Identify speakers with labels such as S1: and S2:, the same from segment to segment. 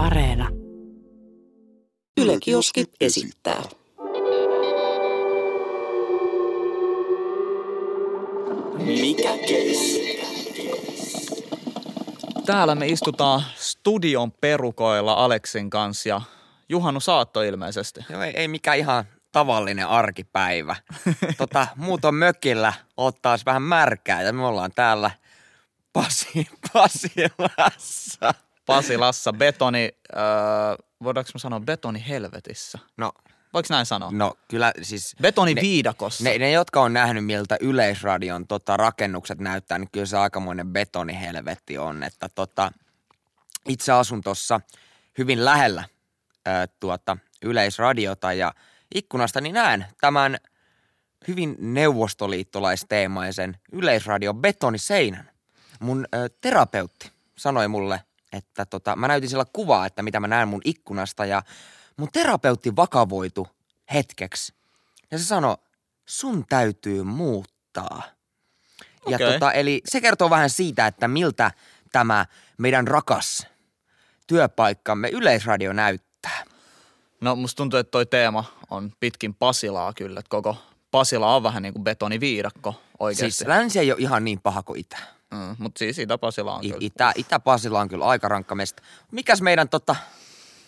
S1: Areena. Yle Kioski esittää.
S2: Mikä keissi?
S3: Täällä me istutaan studion perukoilla Aleksin kanssa ja Juhannu Saatto ilmeisesti.
S4: Joo, ei, ei mikään ihan tavallinen arkipäivä. tota, muut on mökillä ottaa vähän märkää ja me ollaan täällä Pasi, Pasilassa.
S3: Pasilassa betoni, äh, voidaanko me sanoa betoni helvetissä?
S4: No,
S3: Voiko näin sanoa?
S4: no kyllä siis...
S3: Betoni
S4: ne-
S3: viidakossa.
S4: Ne, ne, jotka on nähnyt, miltä Yleisradion tota, rakennukset näyttää, niin kyllä se aikamoinen betonihelvetti on. Että tota, itse asun tuossa hyvin lähellä ää, tuota, Yleisradiota ja ikkunasta niin näen tämän hyvin neuvostoliittolaisteemaisen Yleisradion betoniseinän. Mun ää, terapeutti sanoi mulle, että tota, mä näytin sillä kuvaa, että mitä mä näen mun ikkunasta ja mun terapeutti vakavoitu hetkeksi. Ja se sanoi, sun täytyy muuttaa. Ja
S3: Okei.
S4: tota, eli se kertoo vähän siitä, että miltä tämä meidän rakas työpaikkamme Yleisradio näyttää.
S3: No musta tuntuu, että toi teema on pitkin Pasilaa kyllä, että koko Pasila on vähän niin kuin betoniviidakko oikeasti.
S4: Siis länsi ei ole ihan niin paha kuin itä.
S3: Mm, mutta siis Itä-Pasila on
S4: I-
S3: kyllä.
S4: Itä, Itä-Pasila on kyllä aika rankka mesta. Mikäs meidän tota,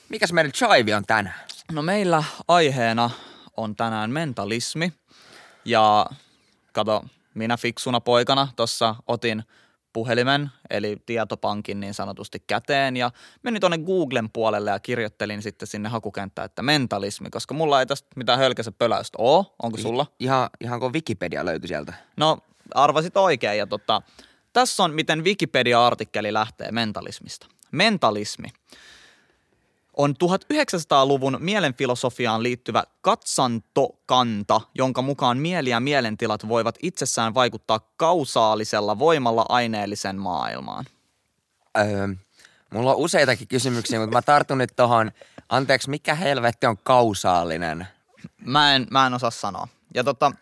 S4: mikäs meidän chive on tänään?
S3: No meillä aiheena on tänään mentalismi ja kato, minä fiksuna poikana tuossa otin puhelimen eli tietopankin niin sanotusti käteen ja menin tuonne Googlen puolelle ja kirjoittelin sitten sinne hakukenttään, että mentalismi, koska mulla ei tästä mitään hölkäsen pöläystä ole. Onko sulla?
S4: Ihan, ihan kun Wikipedia löytyi sieltä.
S3: No arvasit oikein ja tota, tässä on miten Wikipedia-artikkeli lähtee mentalismista. Mentalismi on 1900-luvun mielenfilosofiaan liittyvä katsantokanta, jonka mukaan mieli ja mielentilat voivat itsessään vaikuttaa kausaalisella voimalla aineellisen maailmaan.
S4: Öö, mulla on useitakin kysymyksiä, mutta mä tartun nyt tohon, anteeksi, mikä helvetti on kausaalinen?
S3: Mä en, mä en osaa sanoa. Ja tota,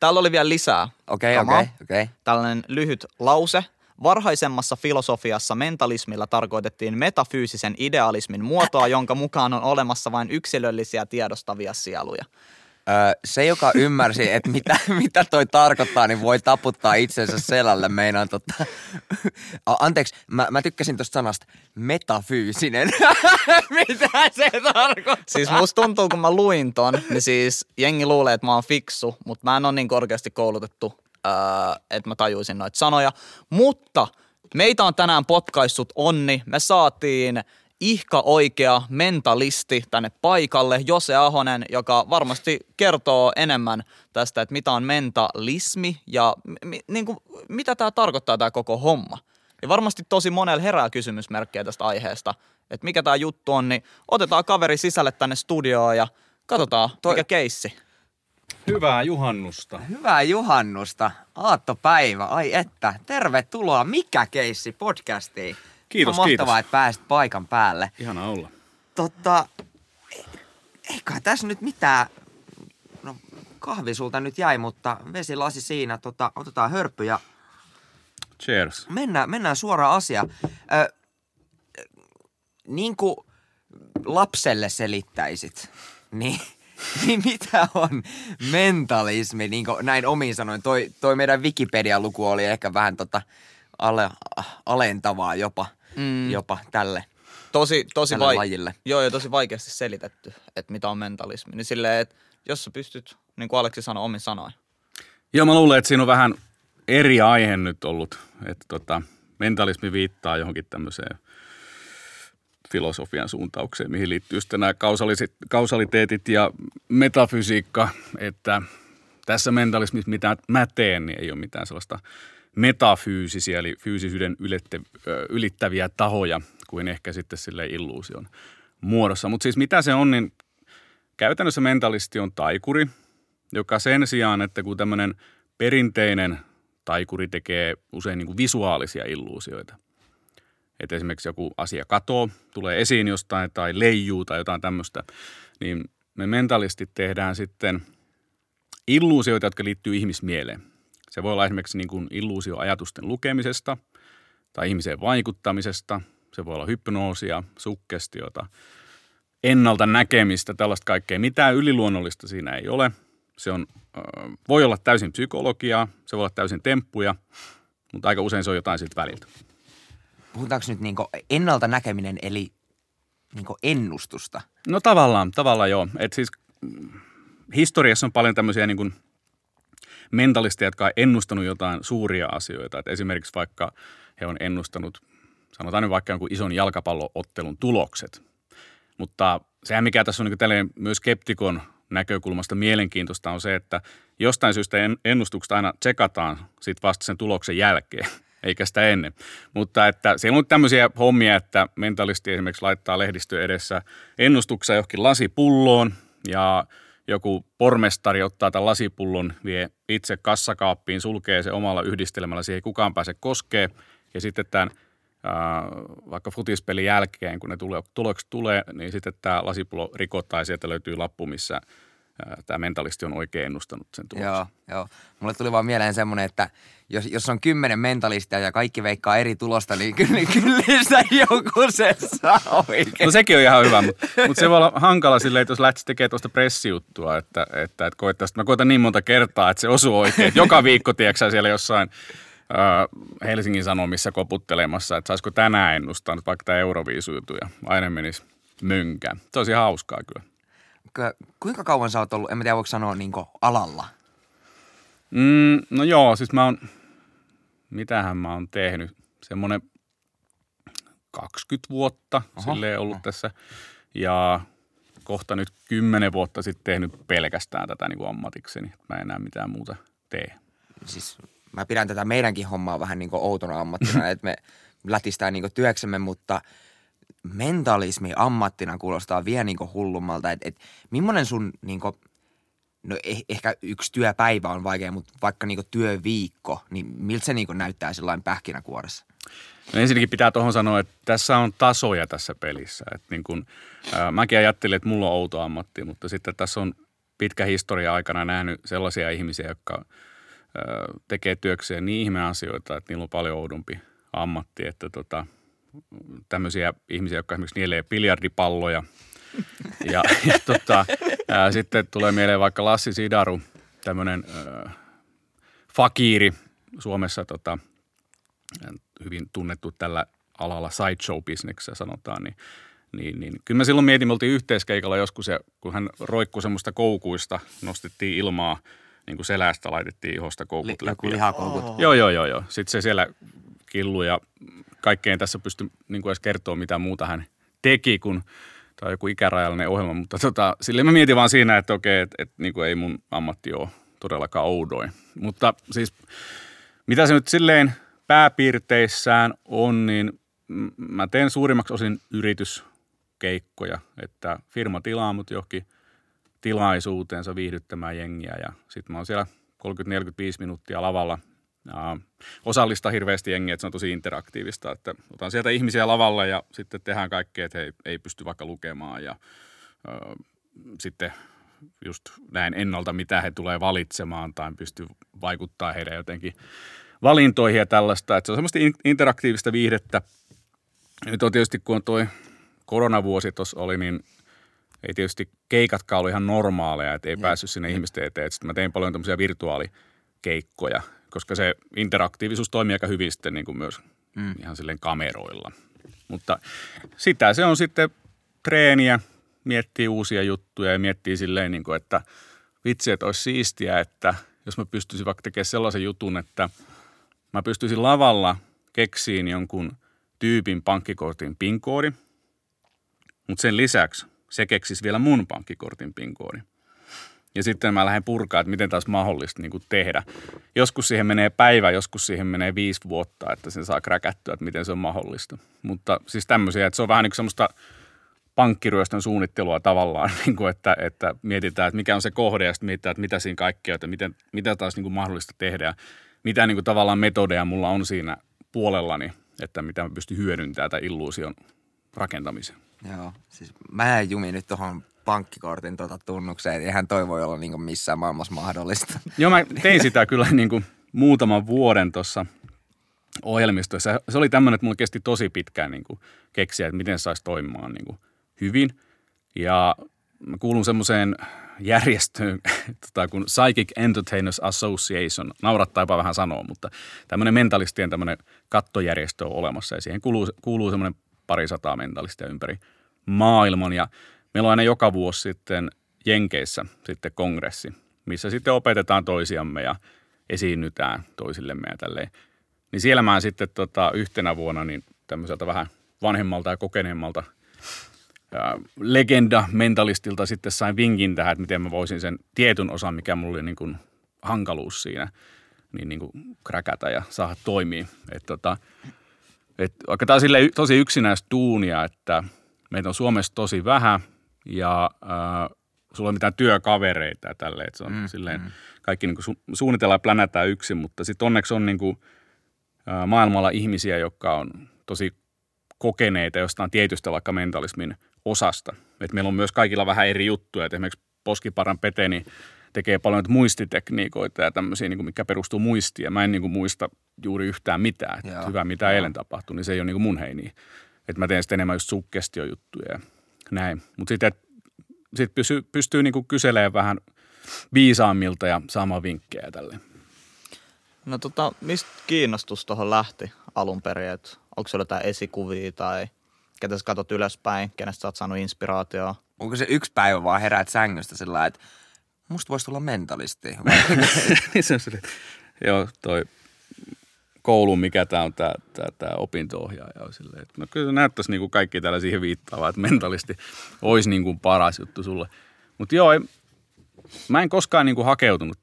S3: täällä oli vielä lisää.
S4: Okei, okei, okei.
S3: tällainen lyhyt lause. Varhaisemmassa filosofiassa mentalismilla tarkoitettiin metafyysisen idealismin muotoa, jonka mukaan on olemassa vain yksilöllisiä tiedostavia sieluja.
S4: Se, joka ymmärsi, että mitä, mitä toi tarkoittaa, niin voi taputtaa itsensä selälle. Meinaan tota... A- Anteeksi, mä, mä tykkäsin tuosta sanasta metafyysinen. mitä se tarkoittaa?
S3: Siis musta tuntuu, kun mä luin ton, niin siis jengi luulee, että mä oon fiksu, mutta mä en ole niin korkeasti koulutettu, että mä tajuisin noita sanoja. Mutta meitä on tänään potkaissut onni. Me saatiin ihka oikea mentalisti tänne paikalle, Jose Ahonen, joka varmasti kertoo enemmän tästä, että mitä on mentalismi ja mi, niin kuin, mitä tämä tarkoittaa tämä koko homma. Ja varmasti tosi monella herää kysymysmerkkejä tästä aiheesta, että mikä tämä juttu on, niin otetaan kaveri sisälle tänne studioon ja katsotaan,
S4: Toi-
S3: mikä keissi.
S5: Hyvää juhannusta.
S4: Hyvää juhannusta. Aattopäivä. Ai että. Tervetuloa Mikä keissi podcastiin.
S5: Kiitos,
S4: On mahtavaa,
S5: kiitos.
S4: että pääsit paikan päälle.
S5: Ihana olla.
S4: Totta, eikä tässä nyt mitään, no kahvi sulta nyt jäi, mutta vesilasi siinä, tota, otetaan hörppy ja
S5: Cheers.
S4: mennään, mennään suoraan asiaan. Ö, niin kuin lapselle selittäisit, niin, niin mitä on mentalismi, niin kuin näin omiin sanoin. Toi, toi meidän Wikipedia-luku oli ehkä vähän tota ale, alentavaa jopa,
S3: Mm.
S4: jopa tälle,
S3: Tosi, tosi,
S4: tälle
S3: vai-
S4: lajille.
S3: joo, ja tosi vaikeasti selitetty, että mitä on mentalismi. Niin silleen, että jos sä pystyt, niin kuin Aleksi sanoi, omin sanoin.
S5: Joo, mä luulen, että siinä on vähän eri aihe nyt ollut. Että tota, mentalismi viittaa johonkin tämmöiseen filosofian suuntaukseen, mihin liittyy sitten nämä kausaliteetit ja metafysiikka, että tässä mentalismissa, mitä mä teen, niin ei ole mitään sellaista metafyysisiä, eli fyysisyyden ylette, ylittäviä tahoja, kuin ehkä sitten sille illuusion muodossa. Mutta siis mitä se on, niin käytännössä mentalisti on taikuri, joka sen sijaan, että kun tämmöinen perinteinen taikuri tekee usein niin kuin visuaalisia illuusioita. Että esimerkiksi joku asia katoo, tulee esiin jostain tai leijuu tai jotain tämmöistä, niin me mentalistit tehdään sitten illuusioita, jotka liittyy ihmismieleen. Se voi olla esimerkiksi niin kuin illuusio ajatusten lukemisesta tai ihmiseen vaikuttamisesta se voi olla hypnoosia, sukkestiota, ennalta näkemistä, tällaista kaikkea. Mitään yliluonnollista siinä ei ole. Se on, voi olla täysin psykologiaa, se voi olla täysin temppuja, mutta aika usein se on jotain siltä väliltä.
S4: Puhutaanko nyt niinku ennalta näkeminen eli niinku ennustusta?
S5: No tavallaan, tavallaan joo. Et siis mm, historiassa on paljon tämmöisiä niin mentalisteja, jotka on ennustanut jotain suuria asioita. Et esimerkiksi vaikka he on ennustanut, sanotaan nyt vaikka jonkun ison jalkapalloottelun tulokset. Mutta sehän mikä tässä on niin myös skeptikon näkökulmasta mielenkiintoista on se, että jostain syystä ennustukset aina tsekataan sit vasta sen tuloksen jälkeen, eikä sitä ennen. Mutta että siellä on tämmöisiä hommia, että mentalisti esimerkiksi laittaa lehdistö edessä ennustuksia johonkin lasipulloon ja joku pormestari ottaa tämän lasipullon, vie itse kassakaappiin, sulkee se omalla yhdistelmällä, siihen ei kukaan pääse koskee. Ja sitten tämän vaikka futispelin jälkeen, kun ne tulokset tulee, niin sitten tämä lasipullo rikotaan ja sieltä löytyy lappu, missä tämä mentalisti on oikein ennustanut sen tuloksen.
S4: Joo, joo. Mulle tuli vaan mieleen semmoinen, että jos, jos on kymmenen mentalistia ja kaikki veikkaa eri tulosta, niin kyllä, kyllä sitä joku se saa oikein.
S5: No sekin on ihan hyvä, mutta, mutta se voi olla hankala silleen, että jos lähtisi tekemään tuosta pressijuttua, että, että, että koettaisi, mä koitan niin monta kertaa, että se osuu oikein. Että joka viikko, tiedätkö siellä jossain Helsingin Sanomissa koputtelemassa, että saisiko tänään ennustaa nyt vaikka tämä Euroviisujutu ja aina menisi mönkään. Se olisi hauskaa kyllä.
S4: Kuinka kauan sä oot ollut, en mä tiedä voiko sanoa niin alalla?
S5: Mm, no joo, siis mä oon, mitähän mä oon tehnyt, semmoinen 20 vuotta Oho, silleen ollut no. tässä ja kohta nyt 10 vuotta sitten tehnyt pelkästään tätä niin kuin ammatikseni. Mä en enää mitään muuta tee.
S4: Siis mä pidän tätä meidänkin hommaa vähän niin kuin outona ammattina, että me lätistään niin kuin työksemme, mutta mentalismi ammattina kuulostaa vielä niin hullummalta. Että et, millainen sun niin kuin, no eh, ehkä yksi työpäivä on vaikea, mutta vaikka niin työviikko, niin miltä se niin näyttää sellainen pähkinäkuoressa?
S5: No ensinnäkin pitää tuohon sanoa, että tässä on tasoja tässä pelissä. Että niin kun, ää, mäkin ajattelin, että mulla on outo ammatti, mutta sitten tässä on pitkä historia aikana nähnyt sellaisia ihmisiä, jotka tekee työkseen niin ihme asioita, että niillä on paljon oudompi ammatti, että tota, tämmöisiä ihmisiä, jotka esimerkiksi nielee biljardipalloja. ja, ja tota, ää, sitten tulee mieleen vaikka Lassi Sidaru, tämmöinen ää, fakiiri Suomessa tota, hyvin tunnettu tällä alalla sideshow-bisneksessä sanotaan, niin niin, niin. Kyllä mä silloin mietin, me oltiin yhteiskeikalla joskus ja kun hän roikkui semmoista koukuista, nostettiin ilmaa – niin kuin selästä laitettiin ihosta koukut Li- läpi.
S4: lihakoukut. Oh.
S5: Joo, joo, joo, joo. Sitten se siellä killui ja kaikkeen tässä pysty niin kuin edes kertoa, mitä muuta hän teki, kun tämä on joku ikärajallinen ohjelma. Mutta tota, sille mä mietin vaan siinä, että okei, että, että niin kuin ei mun ammatti ole todellakaan oudoin. Mutta siis mitä se nyt silleen pääpiirteissään on, niin mä teen suurimmaksi osin yrityskeikkoja, että firma tilaa mut johonkin – tilaisuuteensa viihdyttämään jengiä ja sitten mä oon siellä 30-45 minuuttia lavalla osallista hirveästi jengiä, että se on tosi interaktiivista, että otan sieltä ihmisiä lavalle ja sitten tehdään kaikkea, että he ei pysty vaikka lukemaan ja ö, sitten just näin ennalta, mitä he tulee valitsemaan tai pysty vaikuttaa heidän jotenkin valintoihin ja tällaista. Että se on semmoista interaktiivista viihdettä. Nyt on tietysti, kun on toi koronavuosi tuossa oli, niin ei tietysti keikatkaan ollut ihan normaaleja, että ei ja. päässyt sinne ihmisten eteen. Sitten mä tein paljon tämmöisiä virtuaalikeikkoja, koska se interaktiivisuus toimii aika hyvin sitten niin kuin myös mm. ihan silleen kameroilla. Mutta sitä se on sitten treeniä, miettii uusia juttuja ja miettii silleen, niin kuin, että vitsi, että olisi siistiä, että jos mä pystyisin vaikka tekemään sellaisen jutun, että mä pystyisin lavalla keksiin jonkun tyypin pankkikortin pinkoodi, mutta sen lisäksi se keksisi vielä mun pankkikortin pinkoodin. Ja sitten mä lähden purkaa, että miten taas mahdollista niin kuin tehdä. Joskus siihen menee päivä, joskus siihen menee viisi vuotta, että sen saa kräkättyä, että miten se on mahdollista. Mutta siis tämmöisiä, että se on vähän niin semmoista pankkiryöstön suunnittelua tavallaan, niin kuin että, että mietitään, että mikä on se kohde ja sitten mietitään, että mitä siinä kaikkea, että miten, mitä taas niin kuin mahdollista tehdä ja mitä niin kuin tavallaan metodeja mulla on siinä puolellani, että mitä mä pystyn hyödyntämään tämän illuusion rakentamiseen.
S4: Joo, siis mä en jumi nyt tuohon pankkikortin tuota tunnukseen, eihän toi voi olla niin missään maailmassa mahdollista.
S5: Joo, mä tein sitä kyllä niin kuin muutaman vuoden tuossa ohjelmistoissa. Se oli tämmöinen, että mulla kesti tosi pitkään niin kuin keksiä, että miten saisi toimimaan niin kuin hyvin. Ja mä kuulun semmoiseen järjestöön tota, kuin Psychic Entertainers Association. Naurattaa jopa vähän sanoa, mutta tämmöinen mentalistien tämmöinen kattojärjestö on olemassa ja siihen kuuluu, kuuluu semmoinen pari sataa mentalistia ympäri maailman. Ja meillä on aina joka vuosi sitten Jenkeissä sitten kongressi, missä sitten opetetaan toisiamme ja esiinnytään toisillemme ja tälleen. Niin siellä mä sitten tota, yhtenä vuonna niin tämmöiseltä vähän vanhemmalta ja kokeneemmalta – legenda mentalistilta sitten sain vinkin tähän, että miten mä voisin sen tietyn osan, mikä mulla oli niin kuin hankaluus siinä, niin, niin kuin kräkätä ja saada toimia. Et tota, et vaikka tämä on tosi yksinäistä duunia, että meitä on Suomessa tosi vähän ja äh, sulla on mitään työkavereita ja tälleen, että se on mm, silleen, mm. kaikki niin kuin su- suunnitellaan ja plänätään yksin, mutta sitten onneksi on niin kuin, äh, maailmalla ihmisiä, jotka on tosi kokeneita jostain tietystä vaikka mentalismin – osasta. Et meillä on myös kaikilla vähän eri juttuja. Et esimerkiksi Poskiparan Pete niin tekee paljon muistitekniikoita ja tämmöisiä, niin kuin mikä perustuu muistiin. Mä en niin kuin muista juuri yhtään mitään. Että hyvä, mitä eilen tapahtui, niin se ei ole niin kuin mun heini. Että mä teen sitten enemmän just sukkestiojuttuja ja näin. Mutta sitten sit pystyy, pystyy niin kuin kyselemään vähän viisaammilta ja saamaan vinkkejä tälle.
S3: No tota, mistä kiinnostus tuohon lähti alun perin? onko se jotain esikuvia tai – ketä sä katsot ylöspäin, kenestä sä oot saanut inspiraatioa.
S4: Onko se yksi päivä vaan heräät sängystä sillä että musta voisi tulla mentalisti?
S5: Niin se on se, joo, toi koulu, mikä tämä on tämä, tämä, tämä opinto-ohjaaja silleen, että no kyllä se näyttäisi niin kuin kaikki täällä siihen viittaavaa, että mentalisti olisi niin kuin paras juttu sulle. Mutta joo, ei, mä en koskaan niin kuin hakeutunut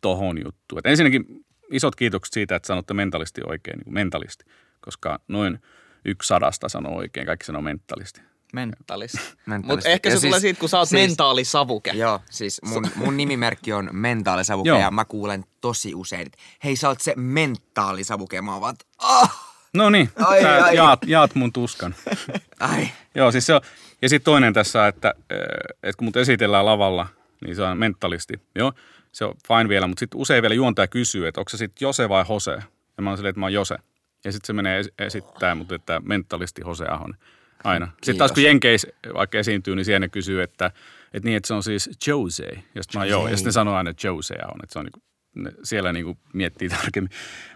S5: tohon juttuun. Et ensinnäkin isot kiitokset siitä, että sanotte mentalisti oikein, niin kuin mentalisti, koska noin – yksi sadasta sanoo oikein, kaikki sanoo mentalisti.
S3: Mentalisti. Mutta ehkä se ja tulee siis, siitä, kun sä oot siis, mentaalisavuke.
S4: Joo, siis mun, mun nimimerkki on mentaalisavuke ja mä kuulen tosi usein, että hei sä oot se mentaalisavuke. Mä oon vaan,
S5: oh! No niin, ai, sä ai. Jaat, jaat mun tuskan.
S4: ai.
S5: Joo, siis se on, ja sitten toinen tässä, että, eh, että kun mut esitellään lavalla, niin se on mentalisti. Joo, se on fine vielä, mutta sitten usein vielä juontaja kysyy, että onko se sitten Jose vai Hose. Ja mä oon silleen, että mä oon Jose. Ja sitten se menee esittää, mutta että mentalisti Jose Ahon aina. Kiitos. Sitten taas kun Jenkeis vaikka esiintyy, niin siellä kysyy, että, että niin, että se on siis Jose. Ja sitten mä joo, ja sitten ne sanoo aina, että Jose Ahon, että se on niin kuin, ne siellä niin kuin miettii tarkemmin.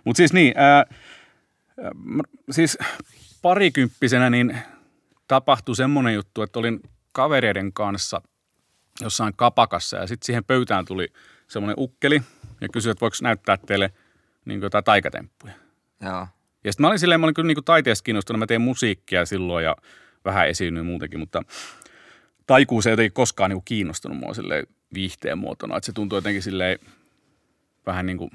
S5: Mutta siis niin, ää, siis parikymppisenä niin tapahtui semmoinen juttu, että olin kavereiden kanssa jossain kapakassa ja sitten siihen pöytään tuli semmoinen ukkeli ja kysyi, että voiko näyttää teille niin jotain taikatemppuja.
S4: Joo.
S5: Ja sitten mä olin silleen, mä olin kyllä niin taiteesta kiinnostunut, mä teen musiikkia silloin ja vähän esiinnyin muutenkin, mutta taikuus ei jotenkin koskaan niin kiinnostunut mua silleen viihteen muotona. Että se tuntuu jotenkin silleen vähän niin kuin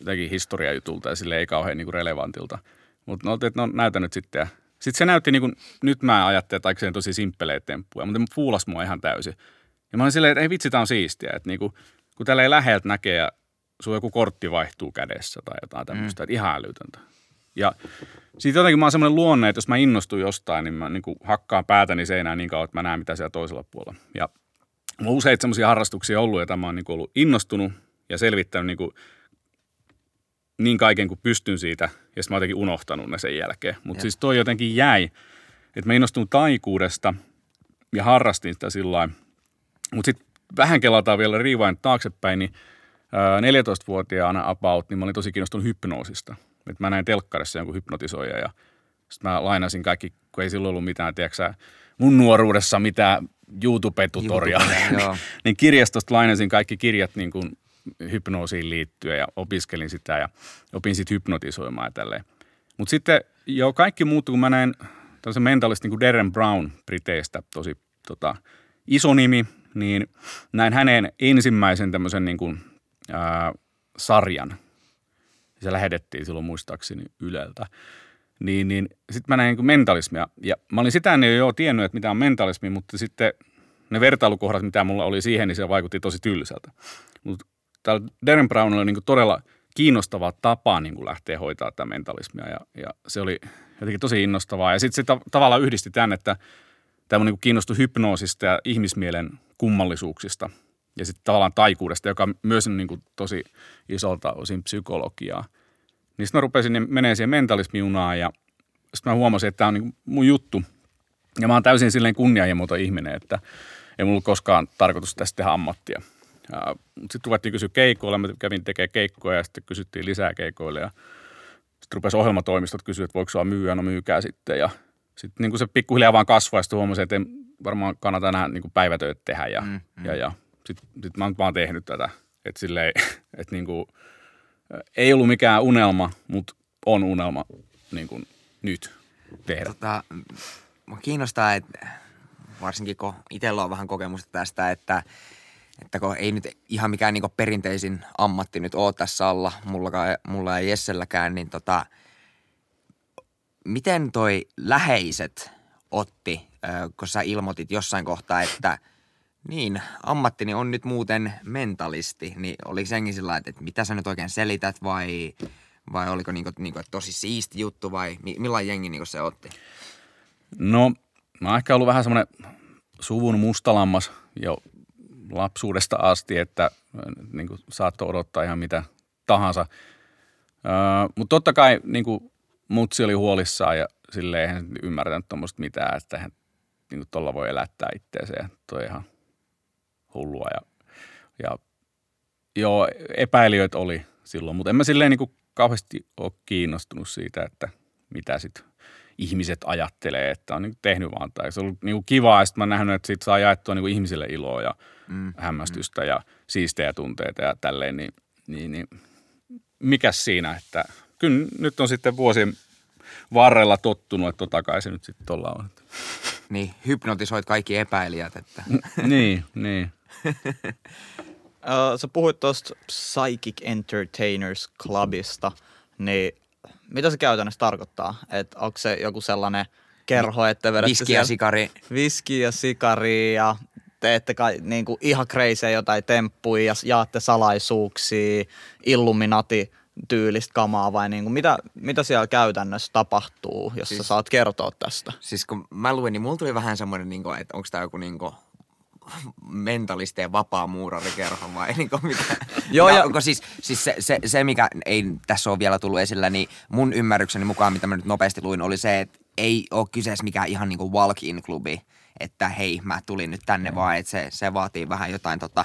S5: jotenkin historiajutulta ja silleen ei kauhean niin kuin relevantilta. Mutta no, että no näytä nyt sitten. Ja sitten se näytti niin kuin, nyt mä ajattelin, että aika tosi simppeleitä temppuja, mutta fuulas mua ihan täysin. Ja mä olin silleen, että ei vitsi, tää on siistiä. Että niin kuin, kun tällä ei läheltä näkee ja sun joku kortti vaihtuu kädessä tai jotain tämmöistä, mm. että ihan älytöntä. Ja sitten jotenkin mä oon semmoinen luonne, että jos mä innostun jostain, niin mä niin kuin hakkaan päätäni seinään niin kauan, että mä näen mitä siellä toisella puolella. Ja mulla on useita semmoisia harrastuksia ollut, joita mä oon niin kuin ollut innostunut ja selvittänyt niin, kuin niin kaiken kuin pystyn siitä, ja sitten mä oon jotenkin unohtanut ne sen jälkeen. Mutta siis toi jotenkin jäi, että mä innostun taikuudesta ja harrastin sitä sillä Mutta sitten vähän kelataan vielä riivain taaksepäin, niin 14-vuotiaana about, niin mä olin tosi kiinnostunut hypnoosista – että mä näin telkkarissa jonkun hypnotisoija ja sitten mä lainasin kaikki, kun ei silloin ollut mitään, tiedätkö mun nuoruudessa mitään YouTube-tutoriaaleja, YouTube, niin, niin kirjastosta lainasin kaikki kirjat niin kuin hypnoosiin liittyen ja opiskelin sitä ja opin sitten hypnotisoimaan ja tälleen. Mutta sitten jo kaikki muuttui, kun mä näin tällaisen mentalistin niin kuin Darren Brown Briteistä, tosi tota, iso nimi, niin näin hänen ensimmäisen tämmöisen niin kuin, ää, sarjan – se lähetettiin silloin muistaakseni Yleltä. Niin, niin sitten mä näin niin mentalismia. Ja mä olin sitä ennen jo tiennyt, että mitä on mentalismi, mutta sitten ne vertailukohdat, mitä mulla oli siihen, niin se vaikutti tosi tylsältä. Mutta täällä Darren Brown oli niin todella kiinnostava tapa niin kuin lähteä hoitaa tätä mentalismia ja, ja se oli jotenkin tosi innostavaa. Ja sitten se ta- tavallaan yhdisti tämän, että tämä niin kiinnostui hypnoosista ja ihmismielen kummallisuuksista – ja sitten tavallaan taikuudesta, joka myös on niin kuin tosi isolta osin psykologiaa, Niin sitten mä rupesin menee siihen mentalismijunaan ja sitten mä huomasin, että tämä on niin mun juttu. Ja mä oon täysin silleen kunnianhimoton ihminen, että ei mulla koskaan tarkoitus tästä tehdä ammattia. Sitten ruvettiin kysyä keikoilla, mä kävin tekemään keikkoja ja sitten kysyttiin lisää keikoille ja sitten rupesi ohjelmatoimistot kysyä, että voiko sua myyä, no myykää sitten ja sitten niin kuin se pikkuhiljaa vaan kasvoi ja sitten huomasin, että ei varmaan kannata enää niin kuin päivätöitä tehdä ja, mm, mm. ja, ja sitten sit mä oon vaan tehnyt tätä, että silleen, että niin kuin, ei ollut mikään unelma, mutta on unelma niin kuin nyt tehdä.
S4: Tota, mä kiinnostaa, että varsinkin kun itsellä on vähän kokemusta tästä, että, että kun ei nyt ihan mikään niin perinteisin ammatti nyt ole tässä alla, mulla, mulla ei Jesselläkään, niin tota, miten toi läheiset otti, kun sä ilmoitit jossain kohtaa, että niin, ammattini on nyt muuten mentalisti, niin oliko senkin sillä että, mitä sä nyt oikein selität vai, vai oliko niinku, niinku, tosi siisti juttu vai millainen jengi niinku se otti?
S5: No, mä oon ehkä ollut vähän semmoinen suvun mustalammas jo lapsuudesta asti, että äh, niin kuin saattoi odottaa ihan mitä tahansa. Öö, Mutta totta kai niin kuin mutsi oli huolissaan ja sille eihän ymmärtänyt tuommoista mitään, että hän niin tuolla voi elättää itseänsä ja toi ihan hullua. Ja, ja joo, epäilijöitä oli silloin, mutta en mä silleen niin kuin kauheasti ole kiinnostunut siitä, että mitä sitten ihmiset ajattelee, että on niin tehnyt vaan. Tai se on ollut niin kivaa, ja sitten mä nähnyt, että siitä saa jaettua niin ihmisille iloa ja mm. hämmästystä mm. ja siistejä tunteita ja tälleen, niin, niin, niin mikä siinä, että kyllä nyt on sitten vuosien varrella tottunut, että tota kai se nyt sitten tuolla on.
S4: Niin, hypnotisoit kaikki epäilijät. Että.
S5: niin, niin.
S3: Sä puhuit tuosta Psychic Entertainers Clubista, niin mitä se käytännössä tarkoittaa? Että onko se joku sellainen kerho, että vedätte
S4: Viski ja sikari.
S3: Viski ja sikari ja teette kai, niin kuin ihan crazy jotain temppuja ja jaatte salaisuuksia, Illuminati tyylistä kamaa vai niin kuin, mitä, mitä siellä käytännössä tapahtuu, jos siis, sä saat kertoa tästä?
S4: Siis kun mä luin, niin mulla tuli vähän semmoinen, niin kuin, että onko tämä joku niin kuin mentalistien vapaa muurarikerho vai niin kuin mitä? Joo, ja, ja... siis, siis se, se, se, mikä ei tässä ole vielä tullut esillä, niin mun ymmärrykseni mukaan, mitä mä nyt nopeasti luin, oli se, että ei ole kyseessä mikään ihan niin kuin walk-in klubi, että hei, mä tulin nyt tänne mm. vaan, että se, se vaatii vähän jotain tota,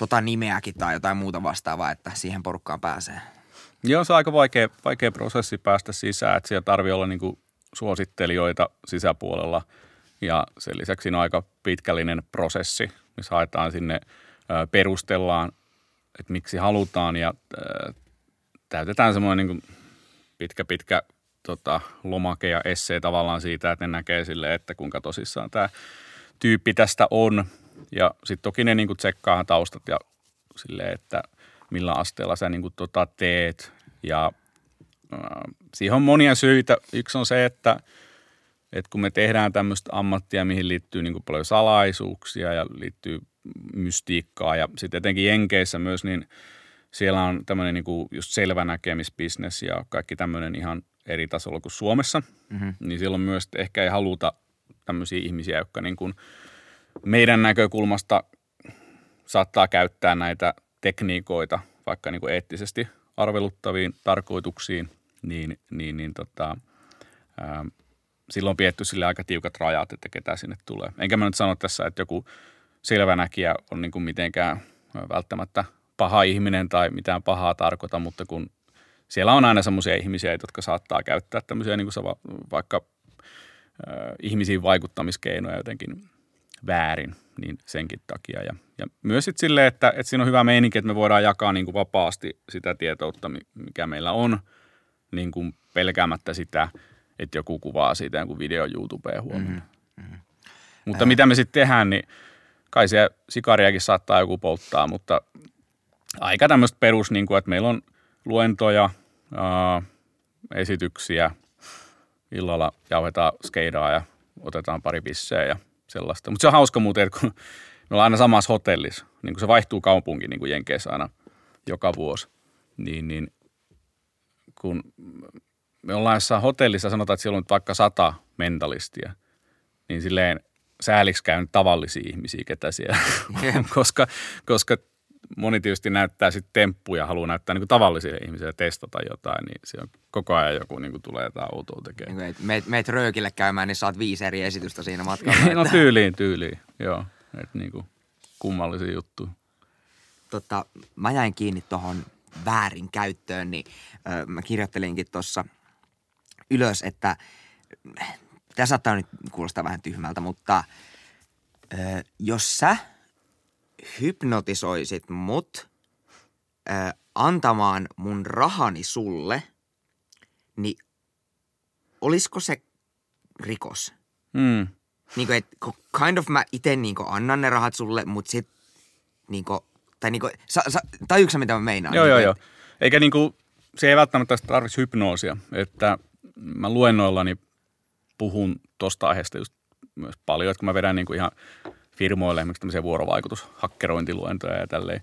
S4: tota nimeäkin tai jotain muuta vastaavaa, että siihen porukkaan pääsee.
S5: Joo, se on aika vaikea, vaikea prosessi päästä sisään, että siellä tarvii olla niin kuin suosittelijoita sisäpuolella – ja sen lisäksi siinä on aika pitkällinen prosessi, missä haetaan sinne, perustellaan, että miksi halutaan ja täytetään semmoinen niin pitkä, pitkä tota, lomake ja essee tavallaan siitä, että ne näkee sille, että kuinka tosissaan tämä tyyppi tästä on. Ja sitten toki ne niin kuin tsekkaa taustat ja sille, että millä asteella sä niin kuin, tota, teet. Ja äh, siihen on monia syitä. Yksi on se, että – että kun me tehdään tämmöistä ammattia, mihin liittyy niin paljon salaisuuksia ja liittyy mystiikkaa ja sitten etenkin Jenkeissä myös, niin siellä on tämmöinen niin kuin just selvänäkemisbisnes ja kaikki tämmöinen ihan eri tasolla kuin Suomessa. Mm-hmm. Niin silloin myös ehkä ei haluta tämmöisiä ihmisiä, jotka niin kuin meidän näkökulmasta saattaa käyttää näitä tekniikoita vaikka niin kuin eettisesti arveluttaviin tarkoituksiin, niin, niin, niin tota, ää, silloin on pietty sille aika tiukat rajat, että ketä sinne tulee. Enkä mä nyt sano tässä, että joku selvänäkijä on niin kuin mitenkään välttämättä paha ihminen tai mitään pahaa tarkoita, mutta kun siellä on aina semmoisia ihmisiä, jotka saattaa käyttää tämmöisiä niin kuin vaikka ihmisiin vaikuttamiskeinoja jotenkin väärin, niin senkin takia. Ja, ja myös sitten silleen, että, että siinä on hyvä meininki, että me voidaan jakaa niin kuin vapaasti sitä tietoutta, mikä meillä on, niin kuin pelkäämättä sitä – että joku kuvaa siitä jonkun video YouTubeen huomenna. Mm-hmm. Mm-hmm. Mutta Ää... mitä me sitten tehdään, niin kai siellä sikariakin saattaa joku polttaa, mutta aika tämmöistä perus, niin kuin, että meillä on luentoja, ää, esityksiä, illalla jauhetaan skeidaa ja otetaan pari bissejä ja sellaista. Mutta se on hauska muuten, että kun me ollaan aina samassa hotellissa, niin kun se vaihtuu kaupunki niin kuin Jenkeissä aina joka vuosi, niin, niin kun me ollaan jossain hotellissa, sanotaan, että siellä on nyt vaikka sata mentalistia, niin silleen sääliksi käynyt tavallisia ihmisiä, ketä siellä on, koska, koska moni tietysti näyttää sitten temppuja, haluaa näyttää niin kuin tavallisille ihmisille testata jotain, niin se on koko ajan joku niin kuin tulee jotain outoa tekemään.
S4: Niin meet, meet röökille käymään, niin saat viisi eri esitystä siinä matkalla.
S5: no tyyliin, tyyliin, joo. Että niin kuin kummallisia juttuja.
S4: tota, mä jäin kiinni tuohon väärin käyttöön, niin ö, mä kirjoittelinkin tuossa ylös, että tämä saattaa nyt kuulostaa vähän tyhmältä, mutta ö, jos sä hypnotisoisit mut ö, antamaan mun rahani sulle, niin olisiko se rikos?
S5: Mm.
S4: Niin kuin, että kind of mä itse niin annan ne rahat sulle, mutta sit niin kuin, tai niin kuin, sa, sa, tajuuksä mitä mä meinaan?
S5: Joo,
S4: niin
S5: joo,
S4: kuin,
S5: joo. Eikä niinku, se ei välttämättä tarvitse hypnoosia. Että mä luennoillani puhun tosta aiheesta just myös paljon, että kun mä vedän niinku ihan firmoille esimerkiksi tämmöisiä vuorovaikutushakkerointiluentoja ja tälleen,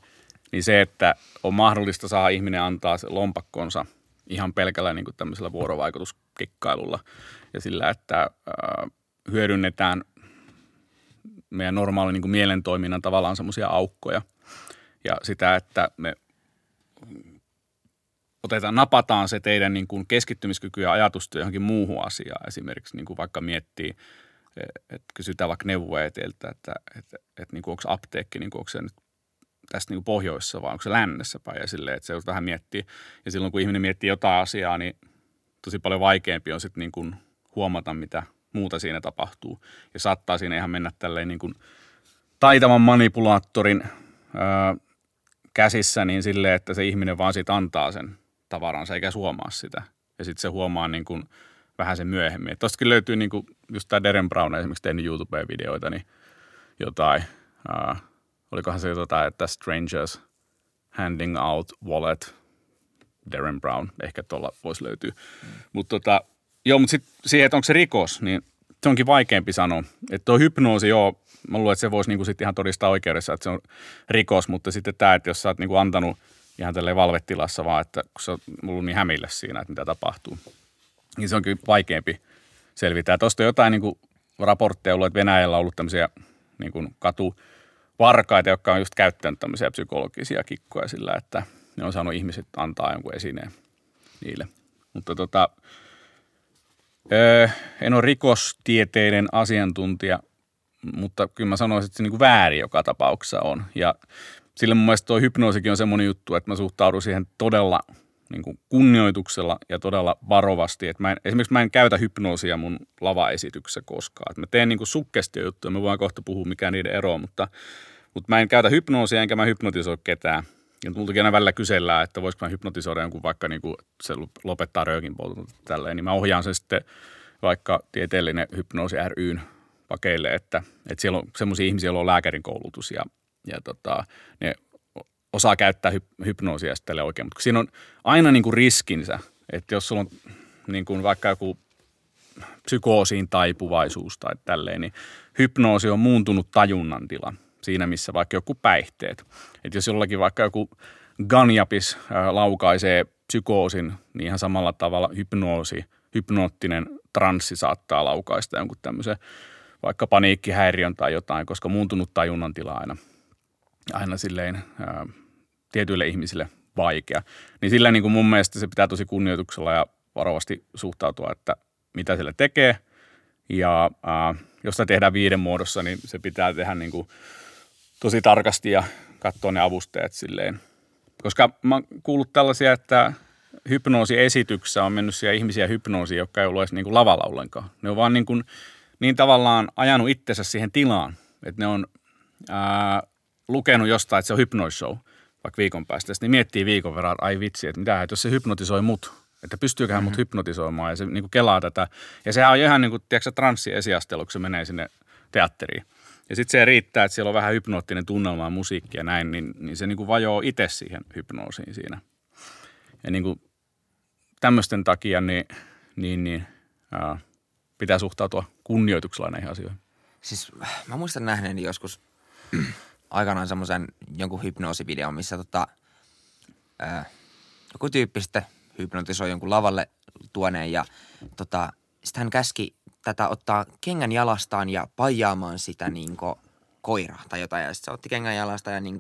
S5: niin se, että on mahdollista saa ihminen antaa se lompakkonsa ihan pelkällä niin kuin tämmöisellä vuorovaikutuskikkailulla ja sillä, että ää, hyödynnetään meidän normaali niin kuin mielentoiminnan tavallaan semmoisia aukkoja ja sitä, että me otetaan, napataan se teidän niin kuin keskittymiskyky ja ajatustyö johonkin muuhun asiaan. Esimerkiksi niin kuin vaikka miettii, että kysytään vaikka neuvoja teiltä, että, että, että niin kuin onko apteekki, niin kuin onko se nyt tästä niin kuin pohjoisessa vai onko se lännessä päin ja silleen, että se vähän miettii. Ja silloin kun ihminen miettii jotain asiaa, niin tosi paljon vaikeampi on sitten niin kuin huomata, mitä muuta siinä tapahtuu. Ja saattaa siinä ihan mennä tälleen niin taitavan manipulaattorin ää, käsissä niin silleen, että se ihminen vaan siitä antaa sen tavaransa eikä huomaa sitä. Ja sitten se huomaa niin kuin vähän sen myöhemmin. Et Tostakin löytyy niin kuin just tämä Deren Brown esimerkiksi tehnyt YouTube-videoita, niin jotain, ää, olikohan se jotain, että strangers handing out wallet, Darren Brown, ehkä tuolla voisi löytyä. Mm. Mutta tota, joo, mutta sitten siihen, että onko se rikos, niin se onkin vaikeampi sanoa. Että tuo hypnoosi, joo, mä luulen, että se voisi niinku sitten ihan todistaa oikeudessa, että se on rikos, mutta sitten tämä, että jos sä oot niinku antanut ihan tälleen valvetilassa vaan, että kun sä oot ollut niin hämille siinä, että mitä tapahtuu, niin se onkin vaikeampi selvitä. Ja tuosta on jotain niinku raportteja ollut, että Venäjällä on ollut tämmöisiä niinku katuvarkaita, jotka on just käyttänyt tämmöisiä psykologisia kikkoja sillä, että ne on saanut ihmiset antaa jonkun esineen niille. Mutta tota, öö, en ole rikostieteiden asiantuntija, mutta kyllä mä sanoisin, että se niinku väärin joka tapauksessa on. Ja sillä mun mielestä tuo hypnoosikin on semmoinen juttu, että mä suhtaudun siihen todella niin kuin kunnioituksella ja todella varovasti. Että mä en, esimerkiksi mä en käytä hypnoosia mun lavaesityksessä koskaan. Että mä teen niin sukkestiojuttuja, me voin kohta puhua mikä niiden ero, mutta, mutta mä en käytä hypnoosia enkä mä hypnotisoi ketään. Ja multakin aina välillä kysellään, että voisiko mä hypnotisoida jonkun vaikka niin kuin se lopettaa röökin polton tälleen, niin mä ohjaan sen sitten vaikka tieteellinen hypnoosi ryn pakeille, että, että siellä on semmoisia ihmisiä, joilla on lääkärin koulutus ja, ja tota, ne osaa käyttää hyp- hypnoosia sitten oikein. Mutta siinä on aina niin kuin riskinsä, että jos sulla on niin kuin vaikka joku psykoosiin taipuvaisuus tai tälleen, niin hypnoosi on muuntunut tajunnan tila siinä, missä vaikka joku päihteet. Että jos jollakin vaikka joku ganjapis ää, laukaisee psykoosin, niin ihan samalla tavalla hypnoosi, hypnoottinen transsi saattaa laukaista jonkun tämmöisen vaikka paniikkihäiriön tai jotain, koska muuntunut tajunnan tila aina, aina silleen ää, tietyille ihmisille vaikea. Niin sillä niin kuin mun mielestä se pitää tosi kunnioituksella ja varovasti suhtautua, että mitä sille tekee. Ja ää, jos sitä tehdään viiden muodossa, niin se pitää tehdä niin kuin tosi tarkasti ja katsoa ne avusteet silleen. Koska mä oon kuullut tällaisia, että hypnoosiesityksessä on mennyt siellä ihmisiä hypnoosiin, jotka ei ollut edes niin kuin lavalla ollenkaan. Ne on vaan niin, kuin, niin tavallaan ajanut itsensä siihen tilaan, että ne on ää, lukenut jostain, että se on hypnoisshow vaikka viikon päästä. Sitten ne miettii viikon verran, että ai vitsi, että mitä, että jos se hypnotisoi mut, että pystyyköhän mm-hmm. mut hypnotisoimaan ja se niin kuin kelaa tätä. Ja sehän on ihan niin kuin, tiedätkö, transsi esiastelu, kun se menee sinne teatteriin. Ja sitten se riittää, että siellä on vähän hypnoottinen tunnelma ja musiikki ja näin, niin, niin se niin kuin vajoo itse siihen hypnoosiin siinä. Ja niin kuin tämmöisten takia niin, niin, niin ää, pitää suhtautua kunnioituksella näihin asioihin.
S4: Siis mä muistan nähneeni joskus aikanaan semmoisen jonkun hypnoosivideon, missä tota, ää, joku tyyppi sitten hypnotisoi jonkun lavalle tuoneen ja tota, sitten hän käski tätä ottaa kengän jalastaan ja paijaamaan sitä niinku koira tai jotain. Ja sitten se otti kengän jalasta ja niin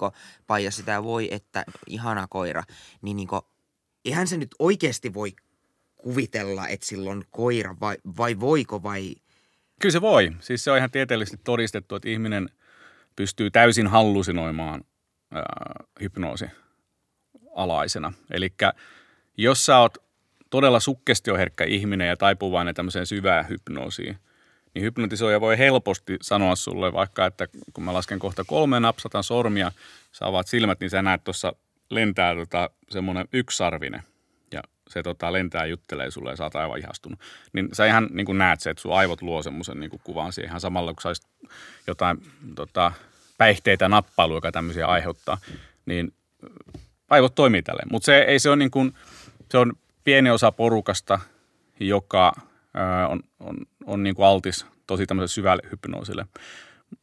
S4: paija sitä ja voi, että ihana koira. Niin, niin kuin, eihän se nyt oikeasti voi kuvitella, että sillä on koira vai, vai voiko vai...
S5: Kyllä se voi. Siis se on ihan tieteellisesti todistettu, että ihminen pystyy täysin hallusinoimaan ää, hypnoosi alaisena. Eli jos sä oot todella sukkestioherkkä ihminen ja taipuvainen tämmöiseen syvään hypnoosiin, niin hypnotisoija voi helposti sanoa sulle vaikka, että kun mä lasken kohta kolme napsatan sormia, sä avaat silmät, niin sä näet tuossa lentää tota, semmoinen yksarvinen se tota, lentää juttelee sulle ja sä oot aivan ihastunut. Niin sä ihan niin kuin näet se, että sun aivot luo semmoisen niin kuvan siihen ihan samalla, kun saisit jotain tota, päihteitä nappailu, joka tämmöisiä aiheuttaa, niin aivot toimii tälleen. Mutta se ei se on niin kuin, se on pieni osa porukasta, joka ää, on, on, on niin kuin altis tosi tämmöiselle syvälle hypnoosille.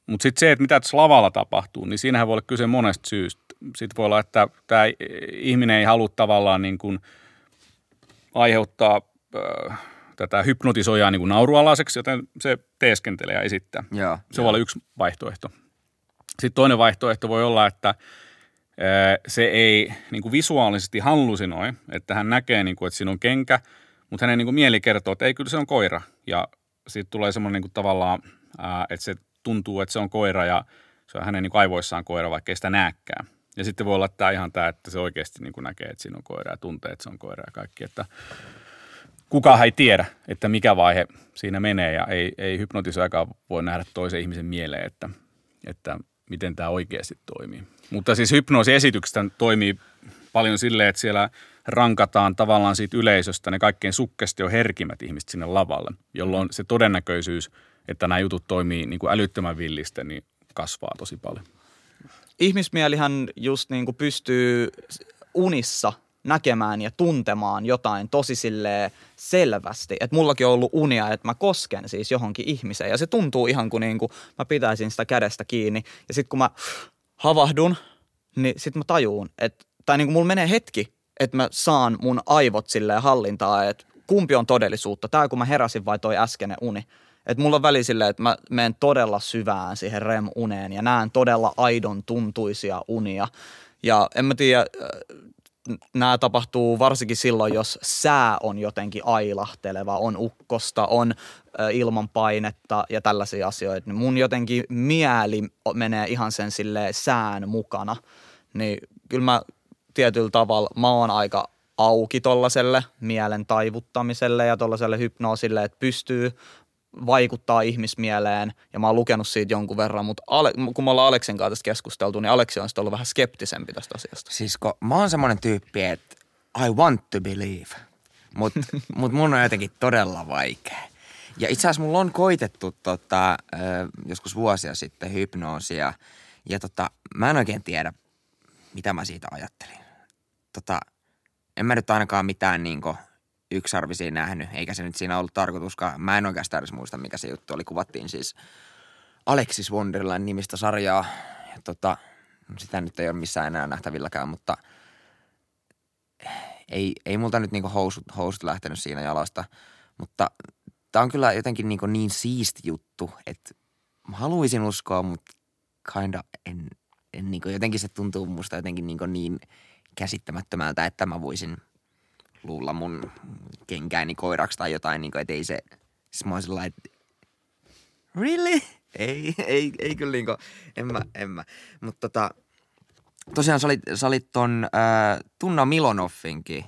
S5: Mutta sitten se, että mitä tässä lavalla tapahtuu, niin siinähän voi olla kyse monesta syystä. Sitten voi olla, että tämä ihminen ei halua tavallaan niin kuin aiheuttaa äh, tätä hypnotisoijaa niin kuin naurualaiseksi, joten se teeskentelee ja esittää.
S4: Joo,
S5: se voi olla yksi vaihtoehto. Sitten toinen vaihtoehto voi olla, että se ei niin kuin visuaalisesti hallusinoi, että hän näkee, niin kuin, että siinä on kenkä, mutta hänen niin kuin mieli kertoo, että ei kyllä se on koira. Ja sitten tulee semmoinen niin kuin tavallaan, että se tuntuu, että se on koira ja se on hänen niin kuin aivoissaan koira, vaikka ei sitä näkään. Ja sitten voi olla tämä ihan tämä, että se oikeasti niin kuin näkee, että siinä on koira ja tuntee, että se on koira ja kaikki. Että kukaan ei tiedä, että mikä vaihe siinä menee ja ei, ei hypnotisoijakaan voi nähdä toisen ihmisen mieleen, että, että miten tämä oikeasti toimii. Mutta siis hypnoosiesityksestä toimii paljon silleen, että siellä rankataan tavallaan siitä yleisöstä ne kaikkein sukkestio herkimmät ihmiset sinne lavalle, jolloin se todennäköisyys, että nämä jutut toimii niin kuin älyttömän villistä, niin kasvaa tosi paljon.
S3: Ihmismielihän just niin kuin pystyy unissa näkemään ja tuntemaan jotain tosi selvästi. Että mullakin on ollut unia, että mä kosken siis johonkin ihmiseen ja se tuntuu ihan kuin, niin kuin mä pitäisin sitä kädestä kiinni. Ja sitten kun mä havahdun, niin sitten mä tajuun, että, tai niin kuin mulla menee hetki, että mä saan mun aivot silleen hallintaa, että kumpi on todellisuutta, tämä kun mä heräsin vai toi äskeinen uni. Että mulla on väli silleen, että mä menen todella syvään siihen REM-uneen ja näen todella aidon tuntuisia unia. Ja en mä tiedä, nämä tapahtuu varsinkin silloin, jos sää on jotenkin ailahteleva, on ukkosta, on ilman painetta ja tällaisia asioita. Niin mun jotenkin mieli menee ihan sen sille sään mukana. Niin kyllä mä tietyllä tavalla, mä oon aika auki tollaselle mielen taivuttamiselle ja tollaselle hypnoosille, että pystyy vaikuttaa ihmismieleen ja mä oon lukenut siitä jonkun verran, mutta Ale, kun me ollaan Aleksin kanssa tästä keskusteltu, niin Aleksi on sitten ollut vähän skeptisempi tästä asiasta.
S4: Siis kun mä oon semmoinen tyyppi, että I want to believe, mutta mut mun on jotenkin todella vaikea. Ja itse asiassa mulla on koitettu tota, joskus vuosia sitten hypnoosia ja tota, mä en oikein tiedä, mitä mä siitä ajattelin. Tota, en mä nyt ainakaan mitään niinku yksarvisia nähnyt, eikä se nyt siinä ollut tarkoituskaan. Mä en oikeastaan edes muista, mikä se juttu oli. Kuvattiin siis Alexis Wonderland nimistä sarjaa. Ja tota, sitä nyt ei ole missään enää nähtävilläkään, mutta ei, ei multa nyt niinku housut, housut lähtenyt siinä jalasta. Mutta tää on kyllä jotenkin niinku niin siisti juttu, että mä haluaisin uskoa, mutta kinda en, en niinku, jotenkin se tuntuu musta jotenkin niinku niin käsittämättömältä, että mä voisin – luulla mun kenkääni koiraksi tai jotain, niin kuin, että ei se, siis mä oon että really? Ei, ei, ei kyllä niin kuin, en mä, en mä. Mutta tota, tosiaan sä olit, sä olit ton äh, Tunna Milonoffinkin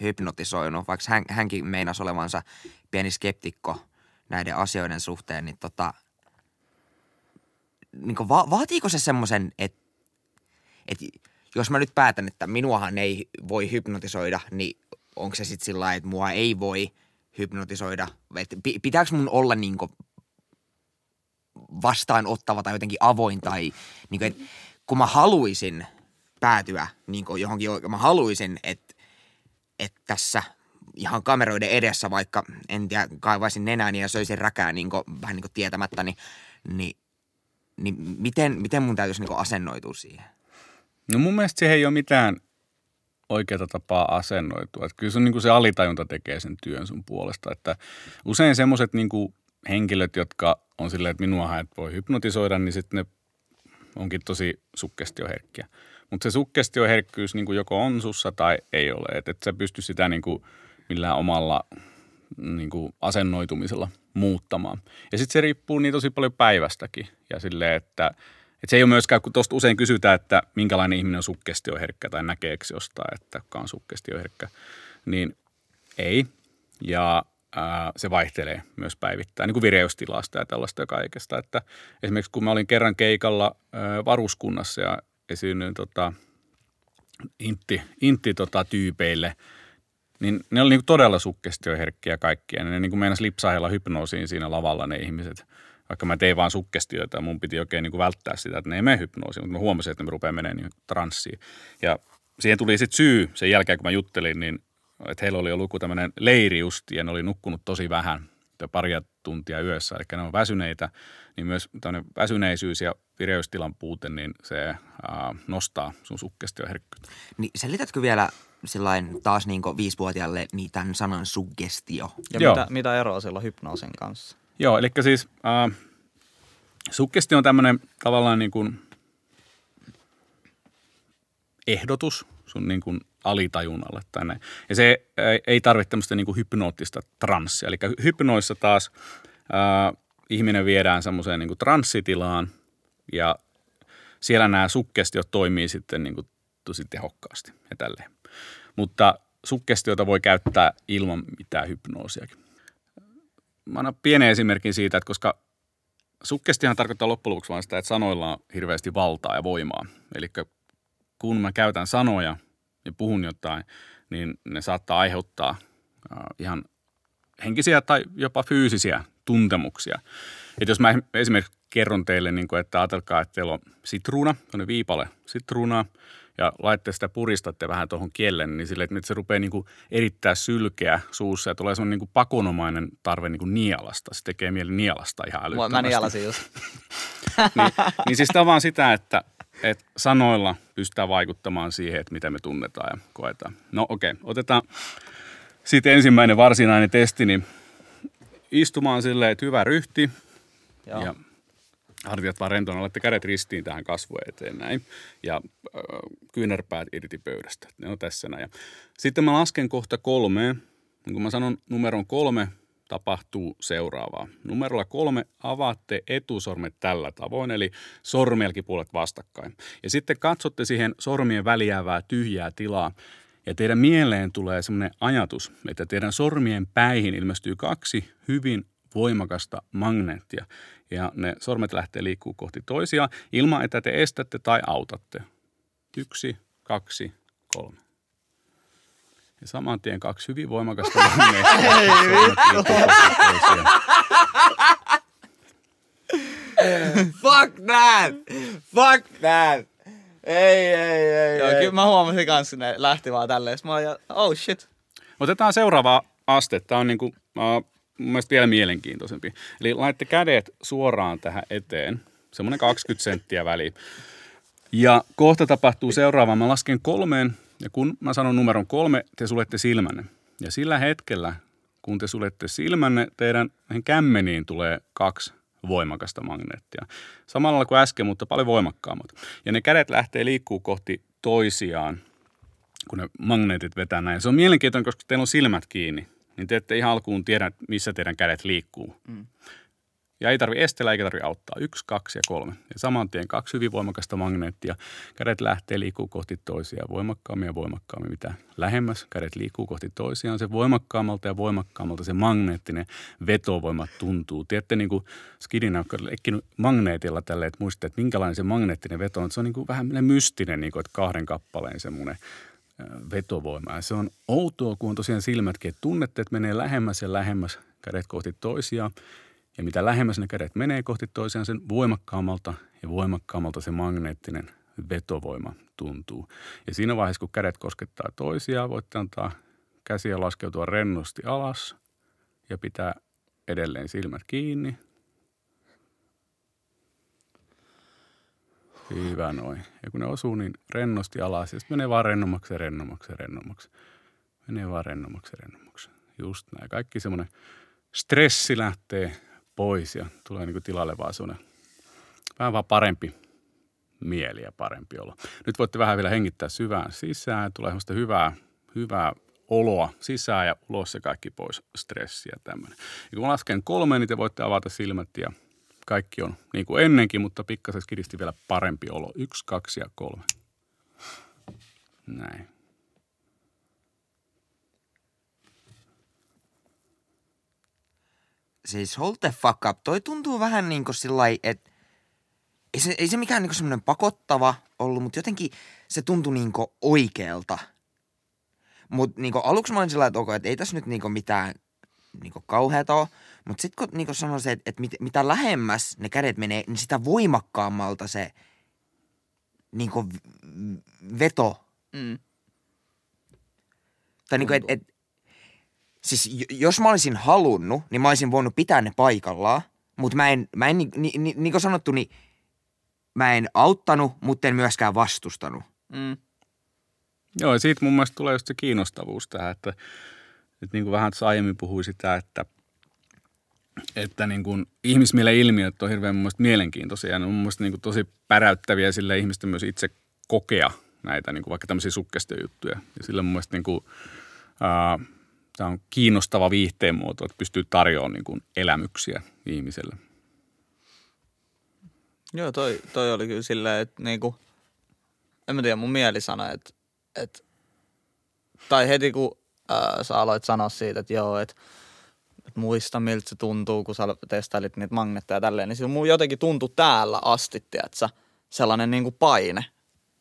S4: hypnotisoinut, vaikka hän, hänkin meinasi olevansa pieni skeptikko näiden asioiden suhteen, niin tota, niin va, vaatiiko se semmoisen, että et jos mä nyt päätän, että minuahan ei voi hypnotisoida, niin onko se sitten sillä että mua ei voi hypnotisoida, että pitääkö mun olla niinku vastaanottava tai jotenkin avoin tai niinku, että kun mä haluaisin päätyä niinku johonkin, mä haluaisin, että, että tässä ihan kameroiden edessä, vaikka en tiedä, kaivaisin nenääni ja söisin räkää niin kuin, vähän niin kuin tietämättä, niin, niin, niin miten, miten mun täytyisi niin asennoitua siihen?
S5: No mun mielestä siihen ei ole mitään oikeata tapaa asennoitua. Että kyllä se, niin kuin se alitajunta tekee sen työn sun puolesta. Että usein semmoiset niin henkilöt, jotka on silleen, että minuahan et voi hypnotisoida, niin sitten ne onkin tosi sukkestioherkkiä. Mutta se sukkestioherkkyys niin kuin joko on sussa tai ei ole. Että et sä pysty sitä niin kuin millään omalla niin kuin asennoitumisella muuttamaan. Ja sitten se riippuu niin tosi paljon päivästäkin. Ja silleen, että, että se ei ole myöskään, kun tuosta usein kysytään, että minkälainen ihminen on sukkestioherkkä tai näkeekö jostain, että kuka on sukkestioherkkä, niin ei. Ja ää, se vaihtelee myös päivittäin, niin kuin vireystilasta ja tällaista ja kaikesta. Että esimerkiksi kun mä olin kerran keikalla ää, varuskunnassa ja esiinnyin tota, intti, intti tota, tyypeille, niin ne oli niin todella sukkestioherkkiä kaikkia. Ne niin kuin meinas lipsahella hypnoosiin siinä lavalla ne ihmiset. Vaikka mä tein vaan sukkestioita ja mun piti oikein niin kuin välttää sitä, että ne ei mene hypnoosiin, mutta mä huomasin, että ne rupeaa menemään niin transsiin. Ja siihen tuli sitten syy sen jälkeen, kun mä juttelin, niin että heillä oli ollut joku tämmöinen leiri justi ja ne oli nukkunut tosi vähän, paria tuntia yössä, eli ne on väsyneitä, niin myös tämmöinen väsyneisyys ja vireystilan puute, niin se ää, nostaa sun sukkestioherkkyyttä.
S4: Niin selitätkö vielä sillain taas niin viisivuotiaalle niin tämän sanan suggestio?
S3: Ja mitä, mitä eroa sillä hypnoosin kanssa?
S5: Joo, eli siis äh, suggestio on tämmöinen tavallaan niin kuin ehdotus sun niin kuin alitajunnalle tai näin. Ja se ei tarvitse tämmöistä niin kuin hypnoottista transsia. Eli hypnoissa taas ää, ihminen viedään semmoiseen niin kuin transsitilaan ja siellä nämä sukkestiot toimii sitten niin kuin tosi tehokkaasti ja tälleen. Mutta sukkestiota voi käyttää ilman mitään hypnoosiakin. Mä annan pienen esimerkin siitä, että koska sukkestihan tarkoittaa loppujen vain sitä, että sanoilla on hirveästi valtaa ja voimaa. Eli kun mä käytän sanoja ja puhun jotain, niin ne saattaa aiheuttaa ihan henkisiä tai jopa fyysisiä tuntemuksia. Et jos mä esimerkiksi kerron teille, niin että ajatelkaa, että teillä on sitruuna, on viipale sitruunaa, ja laitte sitä puristatte vähän tuohon kiellen, niin sille, että se rupeaa niin kuin erittää sylkeä suussa ja tulee semmoinen niin kuin pakonomainen tarve niin kuin nialasta. Se tekee mieli nialasta ihan älyttömästi.
S3: Mä nialasin just.
S5: niin, niin siis tämä vaan sitä, että että sanoilla pystytään vaikuttamaan siihen, että mitä me tunnetaan ja koetaan. No okei, okay. otetaan sitten ensimmäinen varsinainen testi, niin istumaan silleen, että hyvä ryhti Joo. ja hartiat vaan rentona, olette kädet ristiin tähän kasvojen eteen näin ja äh, kyynärpäät irti pöydästä. Ne on tässä näin. Ja sitten mä lasken kohta kolmeen. Kun mä sanon numeron kolme, tapahtuu seuraavaa. Numerolla kolme avaatte etusormet tällä tavoin, eli sormelkipuolet vastakkain. Ja sitten katsotte siihen sormien väliävää tyhjää tilaa, ja teidän mieleen tulee sellainen ajatus, että teidän sormien päihin ilmestyy kaksi hyvin voimakasta magneettia. Ja ne sormet lähtee liikkuu kohti toisiaan ilman, että te estätte tai autatte. Yksi, kaksi, kolme. Ja saman tien kaksi hyvin voimakasta.
S4: Fuck that! Fuck that! Ei, ei, ei.
S3: Joo, ei. kyllä mä huomasin kanssa, ne lähti vaan tälleen. Mä olin, oh shit.
S5: Otetaan seuraava aste. Tämä on niinku, uh, mun mielestä vielä mielenkiintoisempi. Eli laitte kädet suoraan tähän eteen. Semmoinen 20 senttiä väliin. Ja kohta tapahtuu seuraava. Mä lasken kolmeen ja kun mä sanon numeron kolme, te sulette silmänne. Ja sillä hetkellä, kun te sulette silmänne, teidän kämmeniin tulee kaksi voimakasta magneettia. Samalla kuin äsken, mutta paljon voimakkaammat. Ja ne kädet lähtee liikkuu kohti toisiaan, kun ne magneetit vetää näin. Se on mielenkiintoinen, koska teillä on silmät kiinni, niin te ette ihan alkuun tiedä, missä teidän kädet liikkuu. Mm. Ja ei tarvi estellä eikä tarvi auttaa. Yksi, kaksi ja kolme. Ja saman tien kaksi hyvin voimakasta magneettia. Kädet lähtee liikkuu kohti toisiaan voimakkaammin ja voimakkaammin. Mitä lähemmäs kädet liikkuu kohti toisiaan, se voimakkaammalta ja voimakkaammalta se magneettinen vetovoima tuntuu. Tiedätte niin kuin skidin leikkinyt magneetilla tälle, että muistatte, että minkälainen se magneettinen veto on. Se on niin kuin vähän mystinen, niin kuin, että kahden kappaleen semmoinen vetovoima. Ja se on outoa, kun on tosiaan silmätkin, että tunnette, että menee lähemmäs ja lähemmäs kädet kohti toisiaan. Ja mitä lähemmäs ne kädet menee kohti toisiaan, sen voimakkaammalta ja voimakkaammalta se magneettinen vetovoima tuntuu. Ja siinä vaiheessa, kun kädet koskettaa toisiaan, voitte antaa käsiä laskeutua rennosti alas ja pitää edelleen silmät kiinni. Hyvä noin. Ja kun ne osuu, niin rennosti alas ja sitten menee vaan rennommaksi ja rennommaksi ja rennommaksi. Menee vaan rennommaksi ja rennommaksi. Just näin. Kaikki semmoinen stressi lähtee pois ja tulee niin kuin tilalle vaan semmoinen vähän vaan parempi mieli ja parempi olo. Nyt voitte vähän vielä hengittää syvään sisään, tulee semmoista hyvää, hyvää oloa sisään ja ulos ja kaikki pois stressiä tämmöinen. Ja kun lasken kolme, niin te voitte avata silmät ja kaikki on niin kuin ennenkin, mutta pikkasen kiristi vielä parempi olo. Yksi, kaksi ja kolme. Näin.
S4: Siis hold the fuck up. Toi tuntuu vähän niin kuin sillä että ei se, ei se mikään niin semmoinen pakottava ollut, mutta jotenkin se tuntui niin oikealta. Mutta niin aluksi mä olin sillä että, okay, että ei tässä nyt niin mitään niin kauheata ole. Mutta sitten kun niin sanoisin, että, että mit, mitä lähemmäs ne kädet menee, niin sitä voimakkaammalta se niin veto. Mm. Tai niin kuin, että et, siis jos mä olisin halunnut, niin mä olisin voinut pitää ne paikallaan. Mutta mä en, mä en niin, niin, niin, niin kuin sanottu, niin mä en auttanut, mutta en myöskään vastustanut. Mm.
S5: Joo, ja siitä mun mielestä tulee just se kiinnostavuus tähän, että, että niin kuin vähän aiemmin puhui sitä, että, että niin kuin ihmismielen ilmiöt on hirveän mun mielenkiintoisia ja ne on mun niin kuin tosi päräyttäviä sille ihmisten myös itse kokea näitä niin kuin vaikka tämmöisiä sukkestiojuttuja. Ja sillä mun niin kuin, ää, tämä on kiinnostava viihteen muoto, että pystyy tarjoamaan niin kuin elämyksiä ihmiselle.
S3: Joo, toi, toi oli kyllä silleen, että niinku, en mä tiedä, mun mieli sanoi, että, että tai heti kun ää, sä aloit sanoa siitä, että joo, että, että muista miltä se tuntuu, kun sä testailit niitä magneetteja ja tälleen, niin mun jotenkin tuntui täällä asti, tiedätkö, sellainen niinku paine,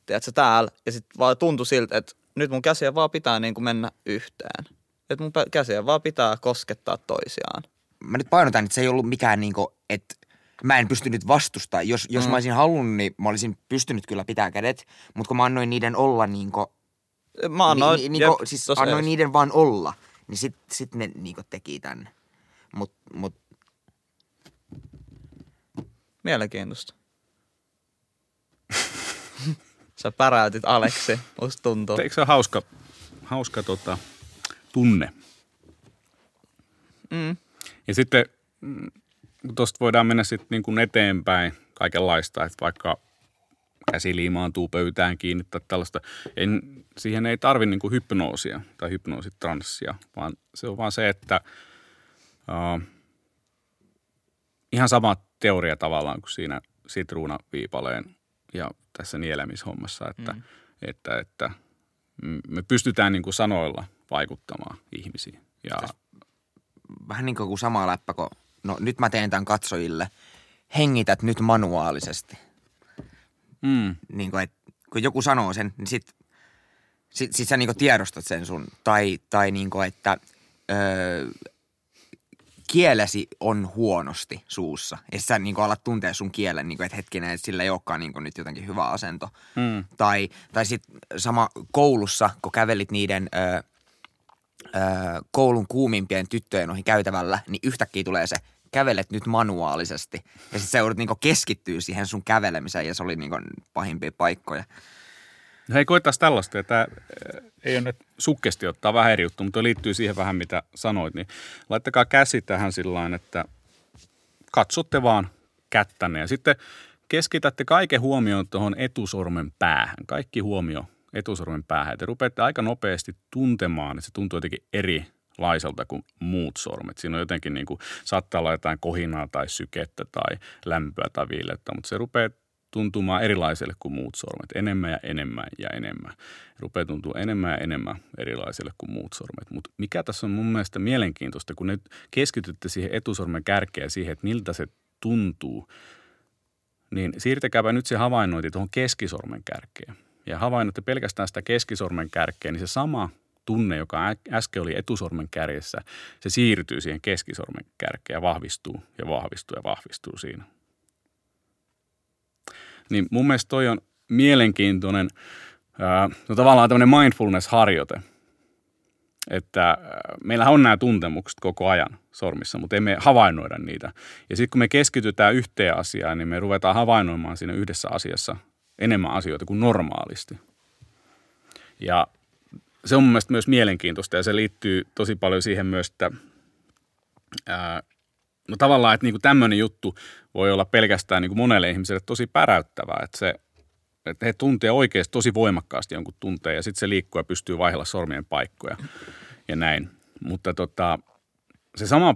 S3: tiedätkö, täällä, ja sitten vaan tuntui siltä, että nyt mun käsiä vaan pitää niinku mennä yhteen. Että mun käsiä vaan pitää koskettaa toisiaan.
S4: Mä nyt painotan, että se ei ollut mikään niinku, että mä en pystynyt vastustamaan. Jos, jos mm. mä olisin halunnut, niin mä olisin pystynyt kyllä pitää kädet, mutta kun mä annoin niiden olla niinku,
S3: mä annoin, ni, ni,
S4: niinku, jep, siis annoin niiden vaan olla, niin sit, sit ne niinku teki tän. Mut, mut.
S3: Mielenkiintoista. Sä päräytit Aleksi, musta tuntuu.
S5: Eikö se ole hauska, hauska tota, tunne? Mm. Ja sitten mm, tuosta voidaan mennä sitten niin kuin eteenpäin kaikenlaista, että vaikka käsi liimaantuu pöytään kiinni tai tällaista. En, siihen ei tarvi niin kuin hypnoosia tai hypnoositranssia, vaan se on vaan se, että uh, ihan sama teoria tavallaan kuin siinä sitruunaviipaleen ja tässä nielemishommassa, että, mm. että, että me pystytään niin kuin sanoilla vaikuttamaan ihmisiin. Ja,
S4: Vähän niin kuin sama läppä, kun no nyt mä teen tämän katsojille, hengität nyt manuaalisesti. Mm. Niin kuin, että kun joku sanoo sen, niin sit, sit, sit sä niin tiedostat sen sun. Tai, tai niin kuin, että öö, kielesi on huonosti suussa. Ja sä niin kuin alat tuntea sun kielen, niin kuin, että hetkinen, että sillä ei olekaan niin kuin nyt jotenkin hyvä asento. Mm. Tai, tai sitten sama koulussa, kun kävelit niiden öö, öö, koulun kuumimpien tyttöjen ohi käytävällä, niin yhtäkkiä tulee se – kävelet nyt manuaalisesti. Ja sitten se joudut niinku keskittyä siihen sun kävelemiseen ja se oli niinku pahimpia paikkoja.
S5: No hei, koittaisi tällaista. Että ei ole nyt sukkesti ottaa vähän eri juttu, mutta liittyy siihen vähän, mitä sanoit. Niin laittakaa käsi tähän sillä että katsotte vaan kättänne ja sitten keskitätte kaiken huomioon tuohon etusormen päähän. Kaikki huomio etusormen päähän. Te rupeatte aika nopeasti tuntemaan, että se tuntuu jotenkin eri laiselta kuin muut sormet. Siinä on jotenkin niin kuin, saattaa olla jotain kohinaa tai sykettä tai lämpöä tai viilettä, mutta se rupeaa tuntumaan erilaiselle kuin muut sormet. Enemmän ja enemmän ja enemmän. Rupeaa tuntua enemmän ja enemmän erilaiselle kuin muut sormet. Mutta mikä tässä on mun mielestä mielenkiintoista, kun nyt keskitytte siihen etusormen kärkeen siihen, että miltä se tuntuu, niin siirtäkääpä nyt se havainnointi tuohon keskisormen kärkeen. Ja havainnoitte pelkästään sitä keskisormen kärkeen, niin se sama – tunne, joka äsken oli etusormen kärjessä, se siirtyy siihen keskisormen kärkeen ja vahvistuu ja vahvistuu ja vahvistuu siinä. Niin mun mielestä toi on mielenkiintoinen, no tavallaan tämmöinen mindfulness-harjoite, että meillä on nämä tuntemukset koko ajan sormissa, mutta emme havainnoida niitä. Ja sitten kun me keskitytään yhteen asiaan, niin me ruvetaan havainnoimaan siinä yhdessä asiassa enemmän asioita kuin normaalisti. Ja se on mun mielestä myös mielenkiintoista ja se liittyy tosi paljon siihen myös, että ää, no tavallaan, että niinku tämmöinen juttu voi olla pelkästään niinku monelle ihmiselle tosi päräyttävää, että se että he tuntee oikeasti tosi voimakkaasti jonkun tunteen ja sitten se liikkuu ja pystyy vaihella sormien paikkoja ja näin. Mutta tota, se sama